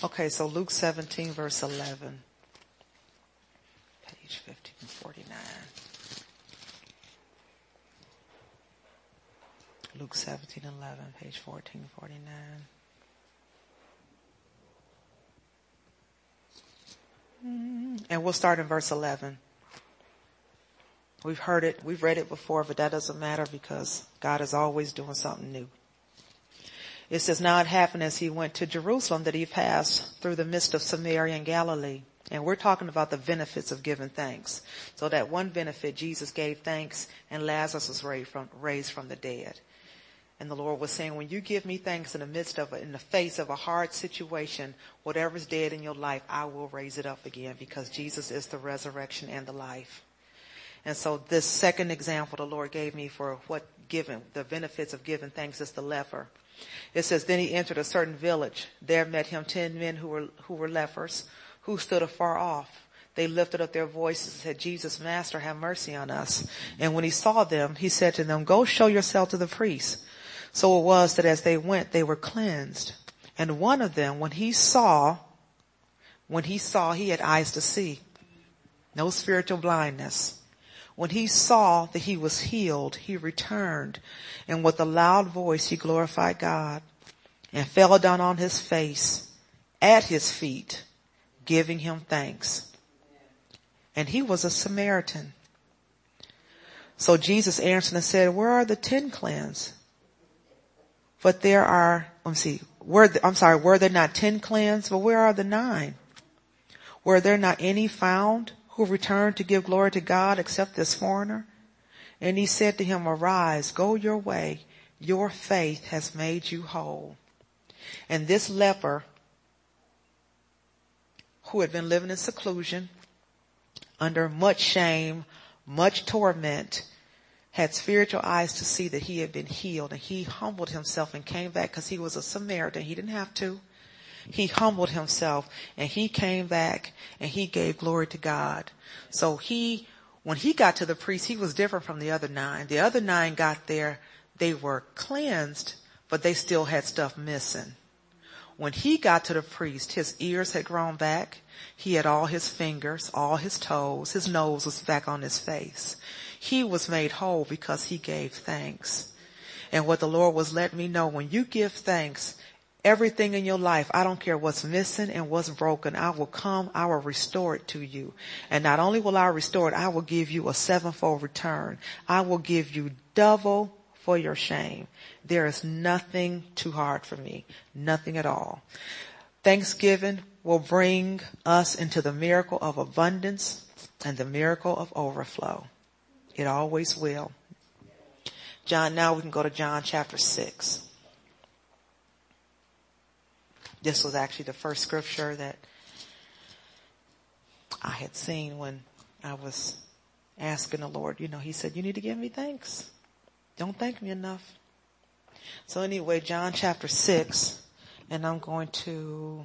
Okay, so Luke 17 verse 11. Page 1549. Luke 17, 11, page 1449. Mm, and we'll start in verse 11. We've heard it, we've read it before, but that doesn't matter because God is always doing something new. It says, now it happened as he went to Jerusalem that he passed through the midst of Samaria and Galilee. And we're talking about the benefits of giving thanks. So that one benefit, Jesus gave thanks and Lazarus was raised from, raised from the dead. And the Lord was saying, when you give me thanks in the midst of, in the face of a hard situation, whatever's dead in your life, I will raise it up again because Jesus is the resurrection and the life. And so this second example the Lord gave me for what given, the benefits of giving thanks is the leper. It says, then he entered a certain village. There met him ten men who were, who were lepers, who stood afar off. They lifted up their voices and said, Jesus, Master, have mercy on us. And when he saw them, he said to them, go show yourself to the priest. So it was that as they went, they were cleansed. And one of them, when he saw, when he saw, he had eyes to see. No spiritual blindness. When he saw that he was healed, he returned and with a loud voice he glorified God and fell down on his face at his feet, giving him thanks. And he was a Samaritan. So Jesus answered and said, where are the ten cleansed? But there are, let me see, were, I'm sorry, were there not ten cleansed? But where are the nine? Were there not any found who returned to give glory to God except this foreigner? And he said to him, arise, go your way. Your faith has made you whole. And this leper who had been living in seclusion under much shame, much torment, had spiritual eyes to see that he had been healed and he humbled himself and came back because he was a Samaritan. He didn't have to. He humbled himself and he came back and he gave glory to God. So he, when he got to the priest, he was different from the other nine. The other nine got there, they were cleansed, but they still had stuff missing. When he got to the priest, his ears had grown back. He had all his fingers, all his toes, his nose was back on his face. He was made whole because he gave thanks. And what the Lord was letting me know, when you give thanks, everything in your life, I don't care what's missing and what's broken, I will come, I will restore it to you. And not only will I restore it, I will give you a sevenfold return. I will give you double for your shame. There is nothing too hard for me. Nothing at all. Thanksgiving will bring us into the miracle of abundance and the miracle of overflow. It always will. John, now we can go to John chapter 6. This was actually the first scripture that I had seen when I was asking the Lord, you know, he said, you need to give me thanks. Don't thank me enough. So anyway, John chapter 6, and I'm going to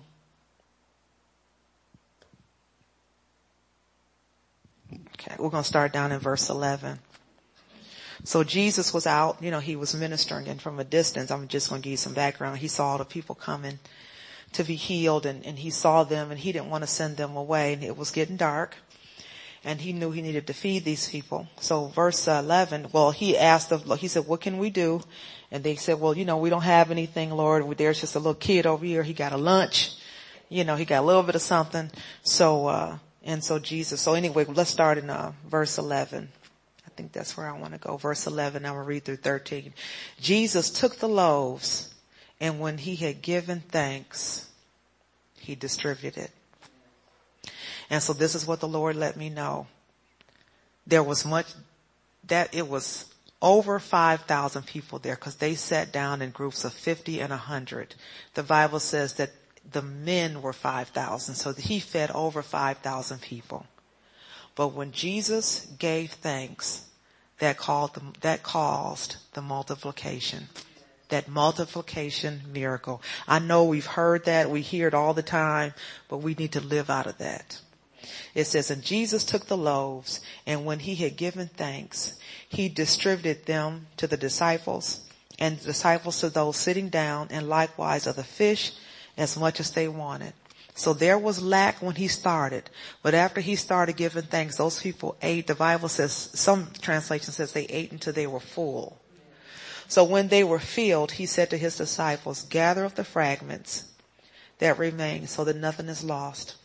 Okay, we're going to start down in verse 11. So Jesus was out, you know, he was ministering and from a distance, I'm just going to give you some background. He saw all the people coming to be healed and, and he saw them and he didn't want to send them away and it was getting dark. and he knew he needed to feed these people. So verse 11, well, he asked, of, he said, what can we do? And they said, well, you know, we don't have anything, Lord. There's just a little kid over here. He got a lunch. You know, he got a little bit of something. So, uh, and so Jesus, so anyway, let's start in, uh, verse 11. I think that's where I want to go. Verse 11, I'm going to read through 13. Jesus took the loaves and when he had given thanks, he distributed. And so this is what the Lord let me know. There was much that it was over 5,000 people there because they sat down in groups of 50 and 100. The Bible says that the men were 5,000, so he fed over 5,000 people. But when Jesus gave thanks, that called that caused the multiplication. That multiplication miracle. I know we've heard that, we hear it all the time, but we need to live out of that. It says, and Jesus took the loaves and when he had given thanks, he distributed them to the disciples and the disciples to those sitting down and likewise of the fish as much as they wanted. So there was lack when he started, but after he started giving thanks, those people ate. The Bible says, some translation says they ate until they were full. So when they were filled, he said to his disciples, gather up the fragments that remain so that nothing is lost.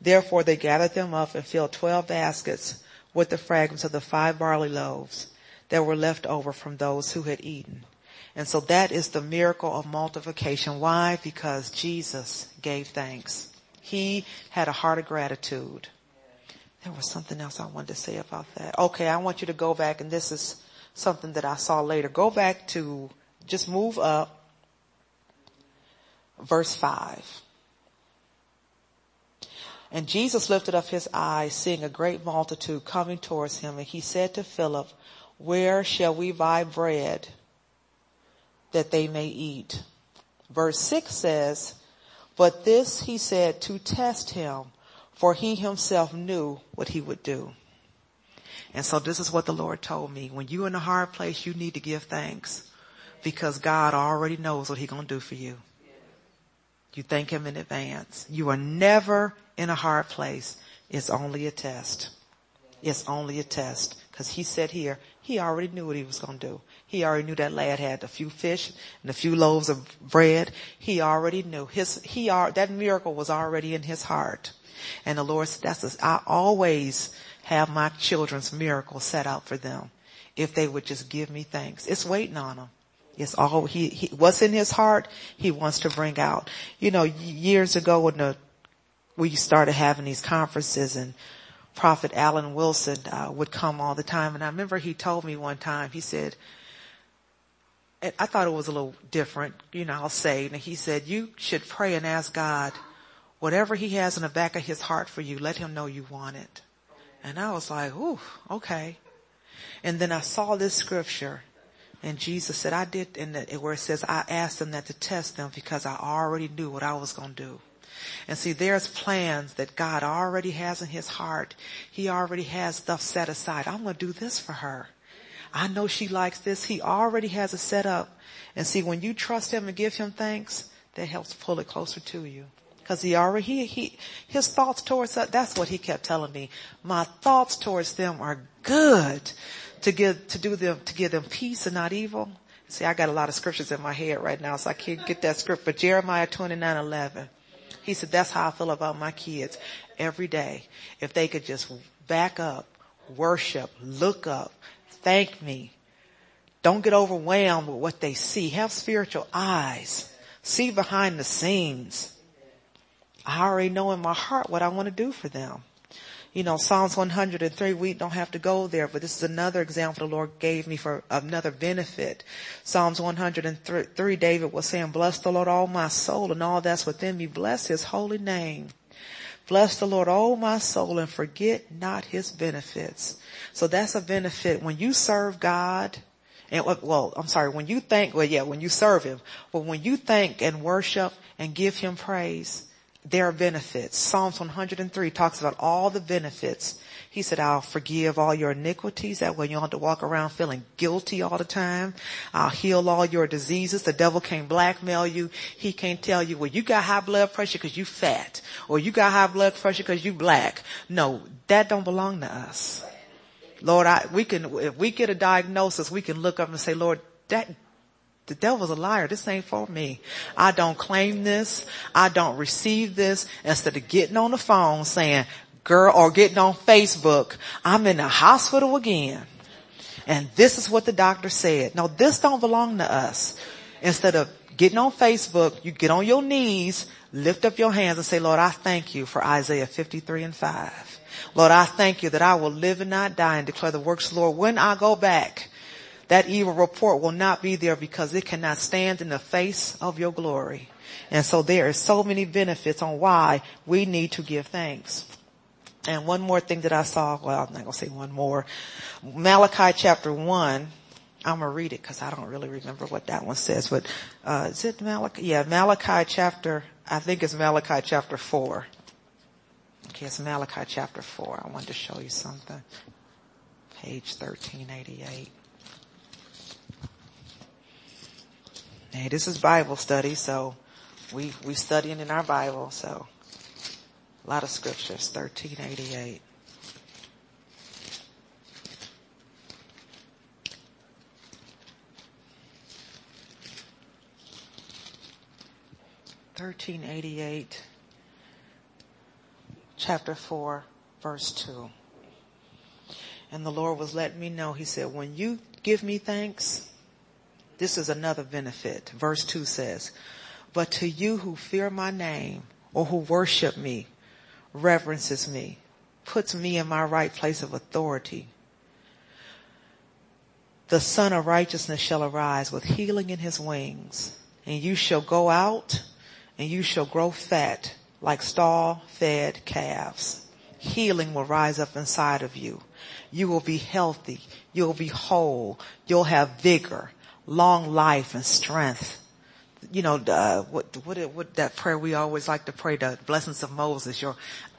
Therefore they gathered them up and filled twelve baskets with the fragments of the five barley loaves that were left over from those who had eaten. And so that is the miracle of multiplication. Why? Because Jesus gave thanks. He had a heart of gratitude. There was something else I wanted to say about that. Okay, I want you to go back and this is something that I saw later. Go back to, just move up, verse five. And Jesus lifted up his eyes, seeing a great multitude coming towards him, and he said to Philip, where shall we buy bread that they may eat? Verse six says, but this he said to test him, for he himself knew what he would do. And so this is what the Lord told me. When you're in a hard place, you need to give thanks because God already knows what he's going to do for you. You thank him in advance. You are never in a hard place. It's only a test. It's only a test. Cause he said here, he already knew what he was going to do. He already knew that lad had a few fish and a few loaves of bread. He already knew his, he, that miracle was already in his heart. And the Lord said, that's, I always have my children's miracle set out for them. If they would just give me thanks. It's waiting on them. It's all he, he, what's in his heart, he wants to bring out. You know, years ago when the, we started having these conferences and Prophet Alan Wilson uh, would come all the time and I remember he told me one time, he said, and I thought it was a little different, you know, I'll say, and he said, you should pray and ask God, whatever he has in the back of his heart for you, let him know you want it. And I was like, ooh, okay. And then I saw this scripture and Jesus said, I did and where it says, I asked them that to test them because I already knew what I was going to do. And see, there's plans that God already has in his heart. He already has stuff set aside. I'm going to do this for her. I know she likes this. He already has it set up. And see, when you trust him and give him thanks, that helps pull it closer to you. Cause he already, he, he, his thoughts towards us, that's what he kept telling me. My thoughts towards them are good to give, to do them, to give them peace and not evil. See, I got a lot of scriptures in my head right now, so I can't get that script, but Jeremiah 29, 11. He said, that's how I feel about my kids every day. If they could just back up, worship, look up, thank me. Don't get overwhelmed with what they see. Have spiritual eyes. See behind the scenes. I already know in my heart what I want to do for them. You know, Psalms 103, we don't have to go there, but this is another example the Lord gave me for another benefit. Psalms 103, David was saying, bless the Lord all my soul and all that's within me. Bless his holy name. Bless the Lord, all my soul, and forget not his benefits. So that's a benefit. When you serve God, and well, I'm sorry, when you thank, well yeah, when you serve him, but when you thank and worship and give him praise, there are benefits. Psalms 103 talks about all the benefits He said, I'll forgive all your iniquities. That way you don't have to walk around feeling guilty all the time. I'll heal all your diseases. The devil can't blackmail you. He can't tell you, well, you got high blood pressure because you fat or you got high blood pressure because you black. No, that don't belong to us. Lord, I, we can, if we get a diagnosis, we can look up and say, Lord, that, the devil's a liar. This ain't for me. I don't claim this. I don't receive this. Instead of getting on the phone saying, girl, or getting on Facebook, I'm in the hospital again. And this is what the doctor said. No, this don't belong to us. Instead of getting on Facebook, you get on your knees, lift up your hands and say, Lord, I thank you for Isaiah 53 and 5. Lord, I thank you that I will live and not die and declare the works of the Lord. When I go back, that evil report will not be there because it cannot stand in the face of your glory. And so there are so many benefits on why we need to give thanks. And one more thing that I saw, well, I'm not going to say one more. Malachi chapter one, I'm going to read it because I don't really remember what that one says, but, uh, is it Malachi? Yeah, Malachi chapter, I think it's Malachi chapter four. Okay, it's Malachi chapter four. I wanted to show you something. Page 1388. Hey, this is Bible study, so we, we studying in our Bible, so a lot of scriptures, 1388. Thirteen eighty eight, chapter four, verse two. And the Lord was letting me know, He said, when you give me thanks, this is another benefit. Verse 2 says, But to you who fear my name or who worship me, reverences me, puts me in my right place of authority, the Sun of Righteousness shall arise with healing in his wings, and you shall go out and you shall grow fat like stall fed calves. Healing will rise up inside of you. You will be healthy. You'll be whole. You'll have vigor long life and strength. You know, uh, what, what, what that prayer we always like to pray, the blessings of Moses, your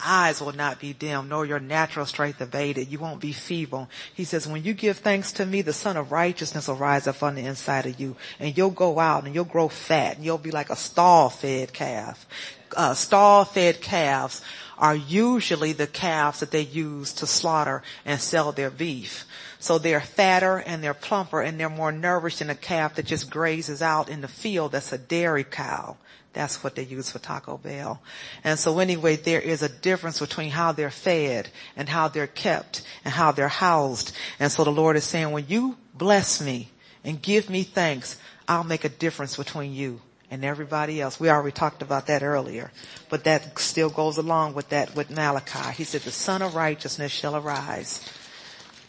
eyes will not be dim, nor your natural strength abated. You won't be feeble. He says, when you give thanks to me, the Sun of Righteousness will rise up on the inside of you, and you'll go out and you'll grow fat, and you'll be like a stall-fed calf. Uh, stall-fed calves are usually the calves that they use to slaughter and sell their beef. So they're fatter and they're plumper and they're more nourished than a calf that just grazes out in the field that's a dairy cow. That's what they use for Taco Bell. And so anyway, there is a difference between how they're fed and how they're kept and how they're housed. And so the Lord is saying, when you bless me and give me thanks, I'll make a difference between you and everybody else. We already talked about that earlier, but that still goes along with that with Malachi. He said, the Sun of Righteousness shall arise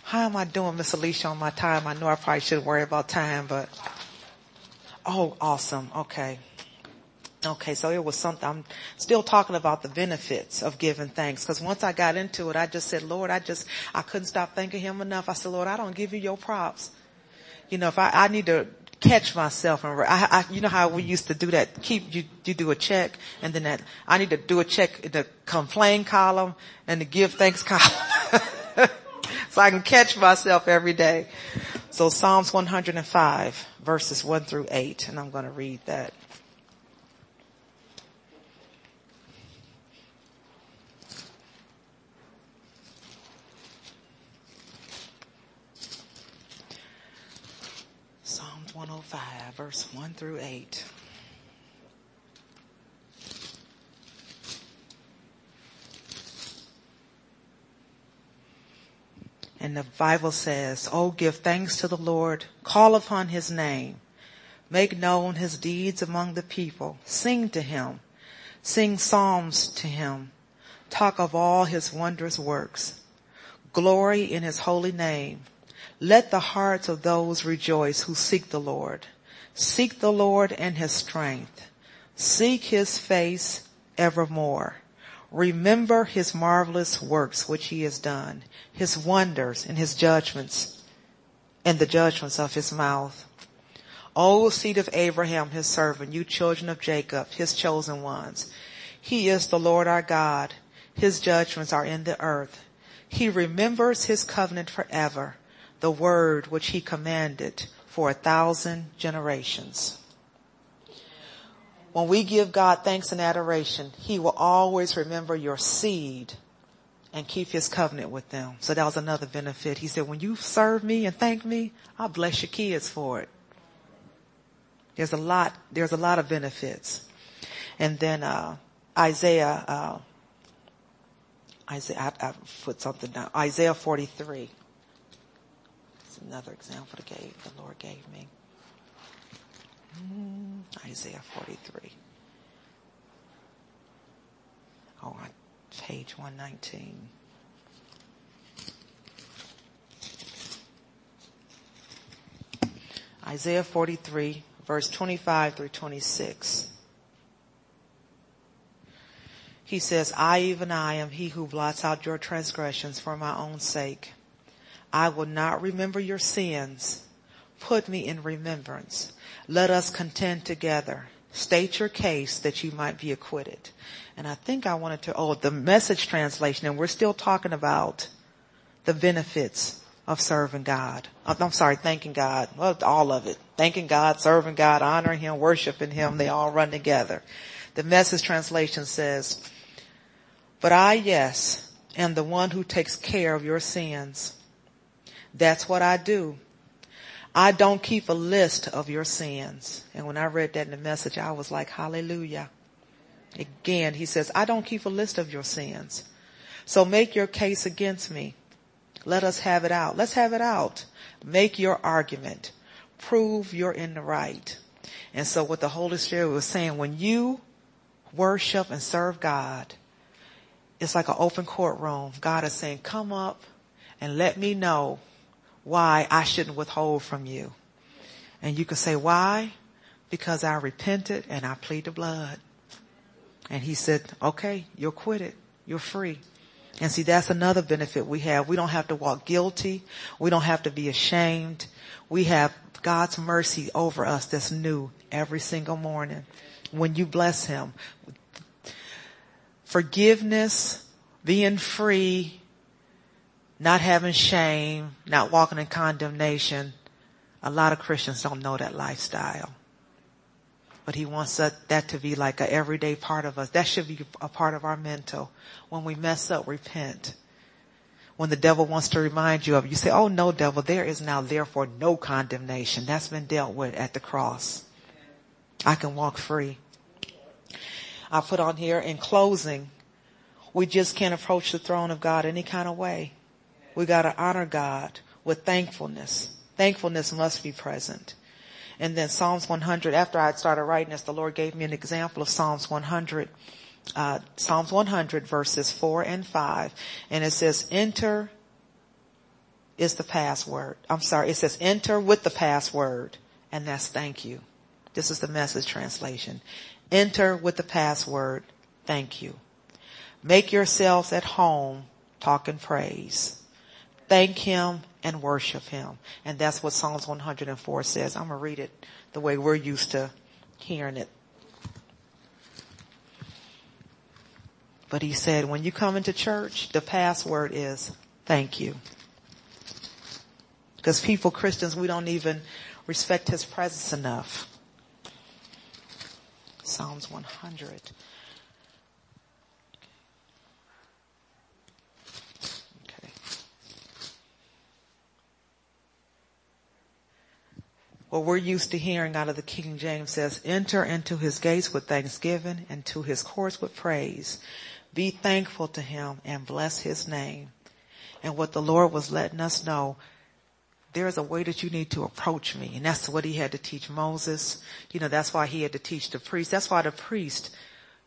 how am I doing, Miss Alicia, on my time? I know I probably shouldn't worry about time, but oh, awesome. Okay. Okay, so it was something, I'm still talking about the benefits of giving thanks. Cause once I got into it, I just said, Lord, I just, I couldn't stop thanking him enough. I said, Lord, I don't give you your props. You know, if I, I need to catch myself and I, I, you know how we used to do that, keep, you, you do a check and then that, I need to do a check in the complain column and the give thanks column. So I can catch myself every day. So Psalms 105 verses 1 through 8 and I'm going to read that. Psalms 105 verse 1 through 8. The Bible says, Oh, give thanks to the Lord, call upon his name, make known his deeds among the people, sing to him, sing psalms to him, talk of all his wondrous works, glory in his holy name. Let the hearts of those rejoice who seek the Lord. Seek the Lord and his strength. Seek his face evermore. Remember his marvelous works which he has done, his wonders and his judgments and the judgments of his mouth. O seed of Abraham, his servant, you children of Jacob, his chosen ones. He is the Lord our God. His judgments are in the earth. He remembers his covenant forever, the word which he commanded for a thousand generations. When we give God thanks and adoration, he will always remember your seed and keep his covenant with them. So that was another benefit. He said, when you serve me and thank me, I'll bless your kids for it. There's a lot, there's a lot of benefits. And then, uh, Isaiah, uh, Isaiah, I, I put something down. Isaiah 43. It's another example gave, the Lord gave me. Mm, Isaiah 43. Oh, page 119. Isaiah 43 verse 25 through 26. He says, I even I am he who blots out your transgressions for my own sake. I will not remember your sins. Put me in remembrance. Let us contend together. State your case that you might be acquitted. And I think I wanted to, oh, the message translation, and we're still talking about the benefits of serving God. I'm sorry, thanking God. Well, all of it. Thanking God, serving God, honoring Him, worshiping Him, they all run together. The message translation says, but I, yes, am the one who takes care of your sins. That's what I do. I don't keep a list of your sins. And when I read that in the message, I was like, hallelujah. Again, he says, I don't keep a list of your sins. So make your case against me. Let us have it out. Let's have it out. Make your argument. Prove you're in the right. And so what the Holy Spirit was saying, when you worship and serve God, it's like an open courtroom. God is saying, come up and let me know why I shouldn't withhold from you. And you can say, why? Because I repented and I plead the blood. And he said, okay, you're quitted. You're free. And see, that's another benefit we have. We don't have to walk guilty. We don't have to be ashamed. We have God's mercy over us that's new every single morning. When you bless him, forgiveness, being free, not having shame, not walking in condemnation. A lot of Christians don't know that lifestyle. But he wants that, that to be like an everyday part of us. That should be a part of our mental. When we mess up, repent. When the devil wants to remind you of you say, oh no devil, there is now therefore no condemnation. That's been dealt with at the cross. I can walk free. I put on here in closing, we just can't approach the throne of God any kind of way. We gotta honor God with thankfulness. Thankfulness must be present. And then Psalms 100, after I had started writing this, the Lord gave me an example of Psalms 100, uh, Psalms 100 verses 4 and 5. And it says, enter is the password. I'm sorry, it says enter with the password. And that's thank you. This is the message translation. Enter with the password, thank you. Make yourselves at home, talk and praise. Thank Him and worship Him. And that's what Psalms 104 says. I'm to read it the way we're used to hearing it. But he said, when you come into church, the password is thank you. Because people, Christians, we don't even respect his presence enough. Psalms 100. What we're used to hearing out of the King James says, enter into his gates with thanksgiving and to his courts with praise. Be thankful to him and bless his name. And what the Lord was letting us know, there's a way that you need to approach me. And that's what he had to teach Moses. You know, that's why he had to teach the priest. That's why the priest,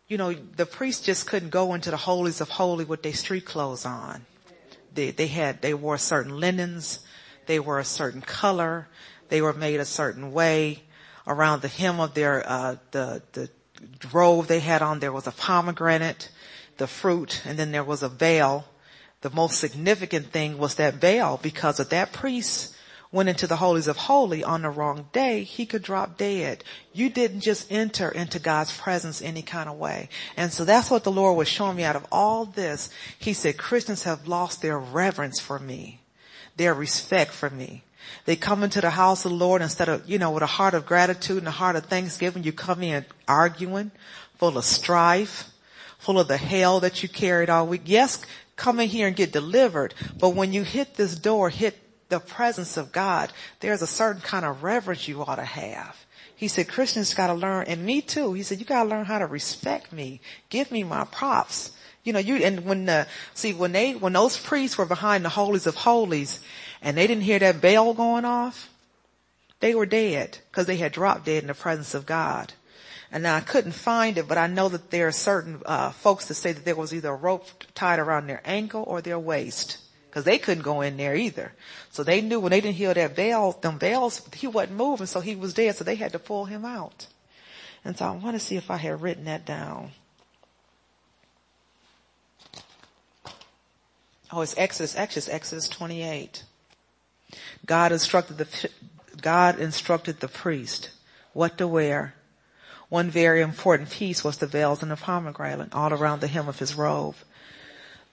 you know, the priest just couldn't go into the holies of holy with their street clothes on. They, they had, they wore certain linens. They were a certain color. They were made a certain way. Around the hem of their, uh, the, the robe they had on, there was a pomegranate, the fruit, and then there was a veil the most significant thing was that veil because of that priest went into the holies of holy on the wrong day, he could drop dead. You didn't just enter into God's presence any kind of way. And so that's what the Lord was showing me out of all this. He said, Christians have lost their reverence for me, their respect for me. They come into the house of the Lord instead of, you know, with a heart of gratitude and a heart of thanksgiving, you come in arguing, full of strife, full of the hell that you carried all week. Yes, come in here and get delivered, but when you hit this door, hit the presence of God, there's a certain kind of reverence you ought to have. He said, Christians gotta learn, and me too. He said, you gotta learn how to respect me. Give me my props. You know, you, and when the, see, when they, when those priests were behind the holies of holies and they didn't hear that bell going off, they were dead because they had dropped dead in the presence of God. And now I couldn't find it, but I know that there are certain uh, folks that say that there was either a rope tied around their ankle or their waist because they couldn't go in there either. So they knew when they didn't hear that bell, them bells, he wasn't moving, so he was dead. So they had to pull him out. And so I want to see if I had written that down. Oh, it's Exodus, Exodus, Exodus 28. God instructed the, God instructed the priest what to wear. One very important piece was the veils and the pomegranate all around the hem of his robe.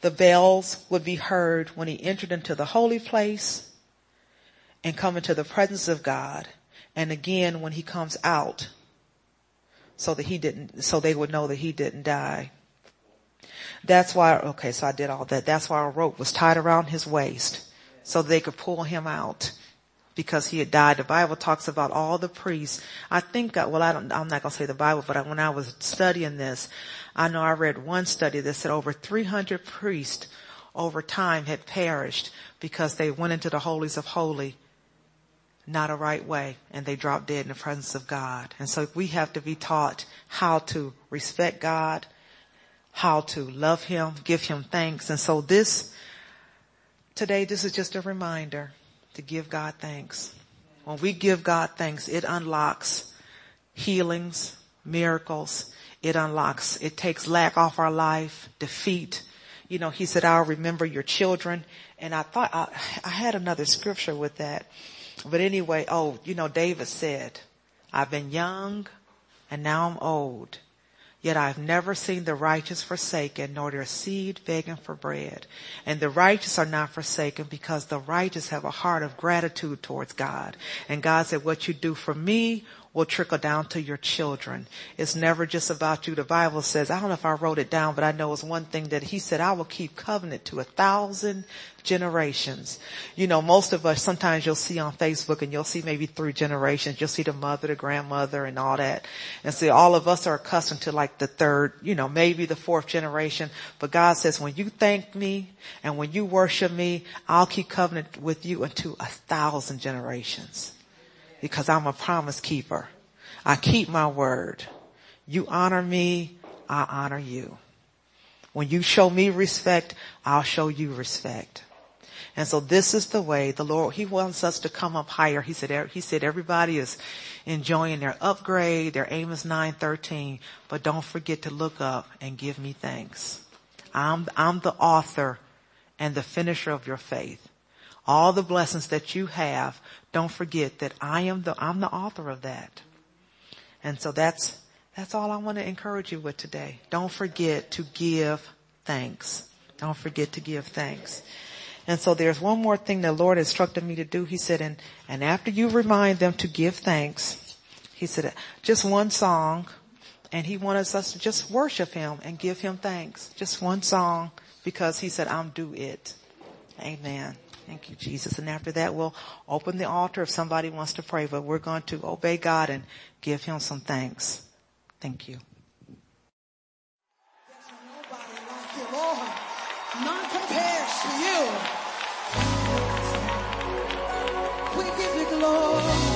The bells would be heard when he entered into the holy place and come into the presence of God. And again when he comes out so that he didn't, so they would know that he didn't die. That's why, okay, so I did all that. That's why a rope was tied around his waist so they could pull him out because he had died. The Bible talks about all the priests. I think, uh, well, I don't, I'm not going to say the Bible, but when I was studying this, I know I read one study that said over 300 priests over time had perished because they went into the holies of holy not a right way and they dropped dead in the presence of God. And so we have to be taught how to respect God, how to love Him, give Him thanks. And so this, today, this is just a reminder to give God thanks. When we give God thanks, it unlocks healings, miracles. It unlocks, it takes lack off our life, defeat. You know, he said, I'll remember your children. And I thought, I, I had another scripture with that. But anyway, oh, you know, David said, I've been young and now I'm old Yet I have never seen the righteous forsaken, nor their seed begging for bread. And the righteous are not forsaken because the righteous have a heart of gratitude towards God. And God said, what you do for me will trickle down to your children. It's never just about you. The Bible says, I don't know if I wrote it down, but I know it's one thing that he said, I will keep covenant to a thousand generations. You know, most of us, sometimes you'll see on Facebook and you'll see maybe three generations. You'll see the mother, the grandmother and all that. And see, all of us are accustomed to like the third, you know, maybe the fourth generation. But God says, when you thank me and when you worship me, I'll keep covenant with you unto a thousand generations because I'm a promise keeper. I keep my word. You honor me, I honor you. When you show me respect, I'll show you respect. And so this is the way the Lord, He wants us to come up higher. He said, He said everybody is enjoying their upgrade, their Amos 913, but don't forget to look up and give me thanks. I'm, I'm the author and the finisher of your faith all the blessings that you have, don't forget that I am the, I'm the author of that. And so that's, that's all I want to encourage you with today. Don't forget to give thanks. Don't forget to give thanks. And so there's one more thing the Lord instructed me to do. He said, and, and after you remind them to give thanks, he said, just one song, and he wanted us to just worship him and give him thanks. Just one song, because he said, I'm do it. Amen. Thank you, Jesus. And after that, we'll open the altar if somebody wants to pray, but we're going to obey God and give him some thanks. Thank you. None compares to you. We give you glory.